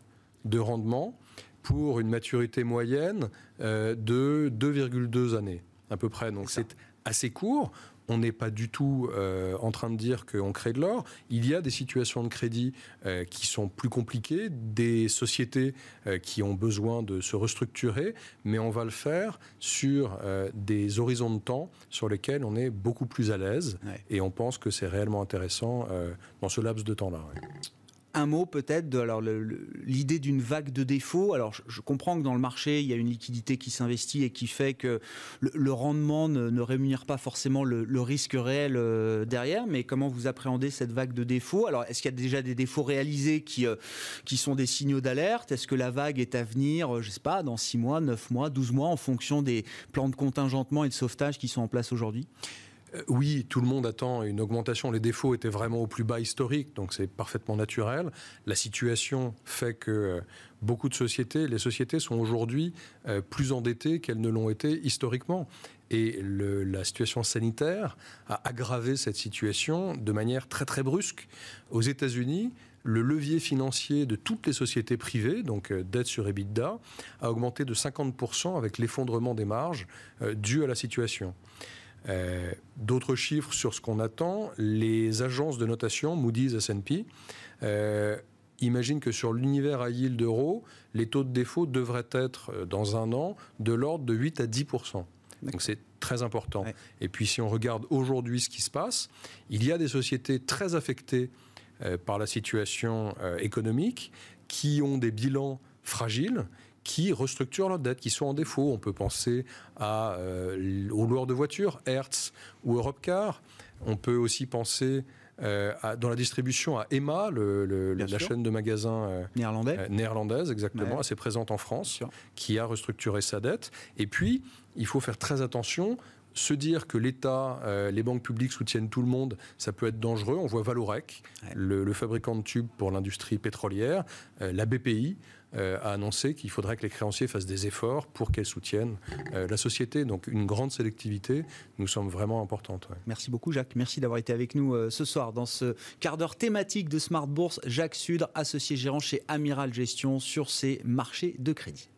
de rendement pour une maturité moyenne euh, de 2,2 années à peu près. Donc c'est assez court on n'est pas du tout euh, en train de dire qu'on crée de l'or. Il y a des situations de crédit euh, qui sont plus compliquées, des sociétés euh, qui ont besoin de se restructurer, mais on va le faire sur des horizons de temps sur lesquels on est beaucoup plus à l'aise et on pense que c'est réellement intéressant dans ce laps de temps-là un mot peut-être de l'idée d'une vague de défauts. Alors je, comprends que dans le marché il y a une liquidité qui s'investit et qui fait que le, rendement ne, rémunère pas forcément le, risque réel euh, derrière. Mais comment vous appréhendez cette vague de défauts? Alors est-ce qu'il y a déjà des défauts réalisés qui euh, qui sont des signaux d'alerte? Est-ce que la vague est à venir, euh, je sais pas, dans 6 mois, 9 mois, 12 mois, en fonction des plans de contingentement et de sauvetage qui sont en place aujourd'hui? Oui, tout le monde attend une augmentation. Les défauts étaient vraiment au plus bas historique, donc c'est parfaitement naturel. La situation fait que euh, beaucoup de sociétés, les sociétés sont aujourd'hui euh, plus endettées qu'elles ne l'ont été historiquement. Et la situation sanitaire a aggravé cette situation de manière très très brusque. Aux États-Unis, le levier financier de toutes les sociétés privées, donc dette sur EBITDA, a augmenté de 50% avec l'effondrement des marges dû à la situation. Euh, d'autres chiffres sur ce qu'on attend, les agences de notation, Moody's, S&P, euh, imaginent que sur l'univers à yield d'euros, les taux de défaut devraient être, euh, dans un an, de l'ordre de 8 à 10% donc c'est très important. Et puis si on regarde aujourd'hui ce qui se passe, il y a des sociétés très affectées par la situation économique qui ont des bilans fragiles qui restructurent leur dette, qui sont en défaut. On peut penser à, euh, aux loueurs de voitures, Hertz ou Europcar. On peut aussi penser euh, dans la distribution à Emma, la chaîne de magasins euh, Néerlandais. néerlandaise, exactement, assez présente en France, qui a restructuré sa dette. Et puis, il faut faire très attention. Se dire que l'État, les banques publiques soutiennent tout le monde, ça peut être dangereux. On voit Valorec, le, fabricant de tubes pour l'industrie pétrolière, la BPI, euh, a annoncé qu'il faudrait que les créanciers fassent des efforts pour qu'elles soutiennent euh, la société. Donc une grande sélectivité nous semble vraiment importante. Merci beaucoup Jacques. Merci d'avoir été avec nous euh, ce soir dans ce quart d'heure thématique de Smart Bourse. Jacques Sudre, associé gérant chez Amiral Gestion sur ces marchés de crédit.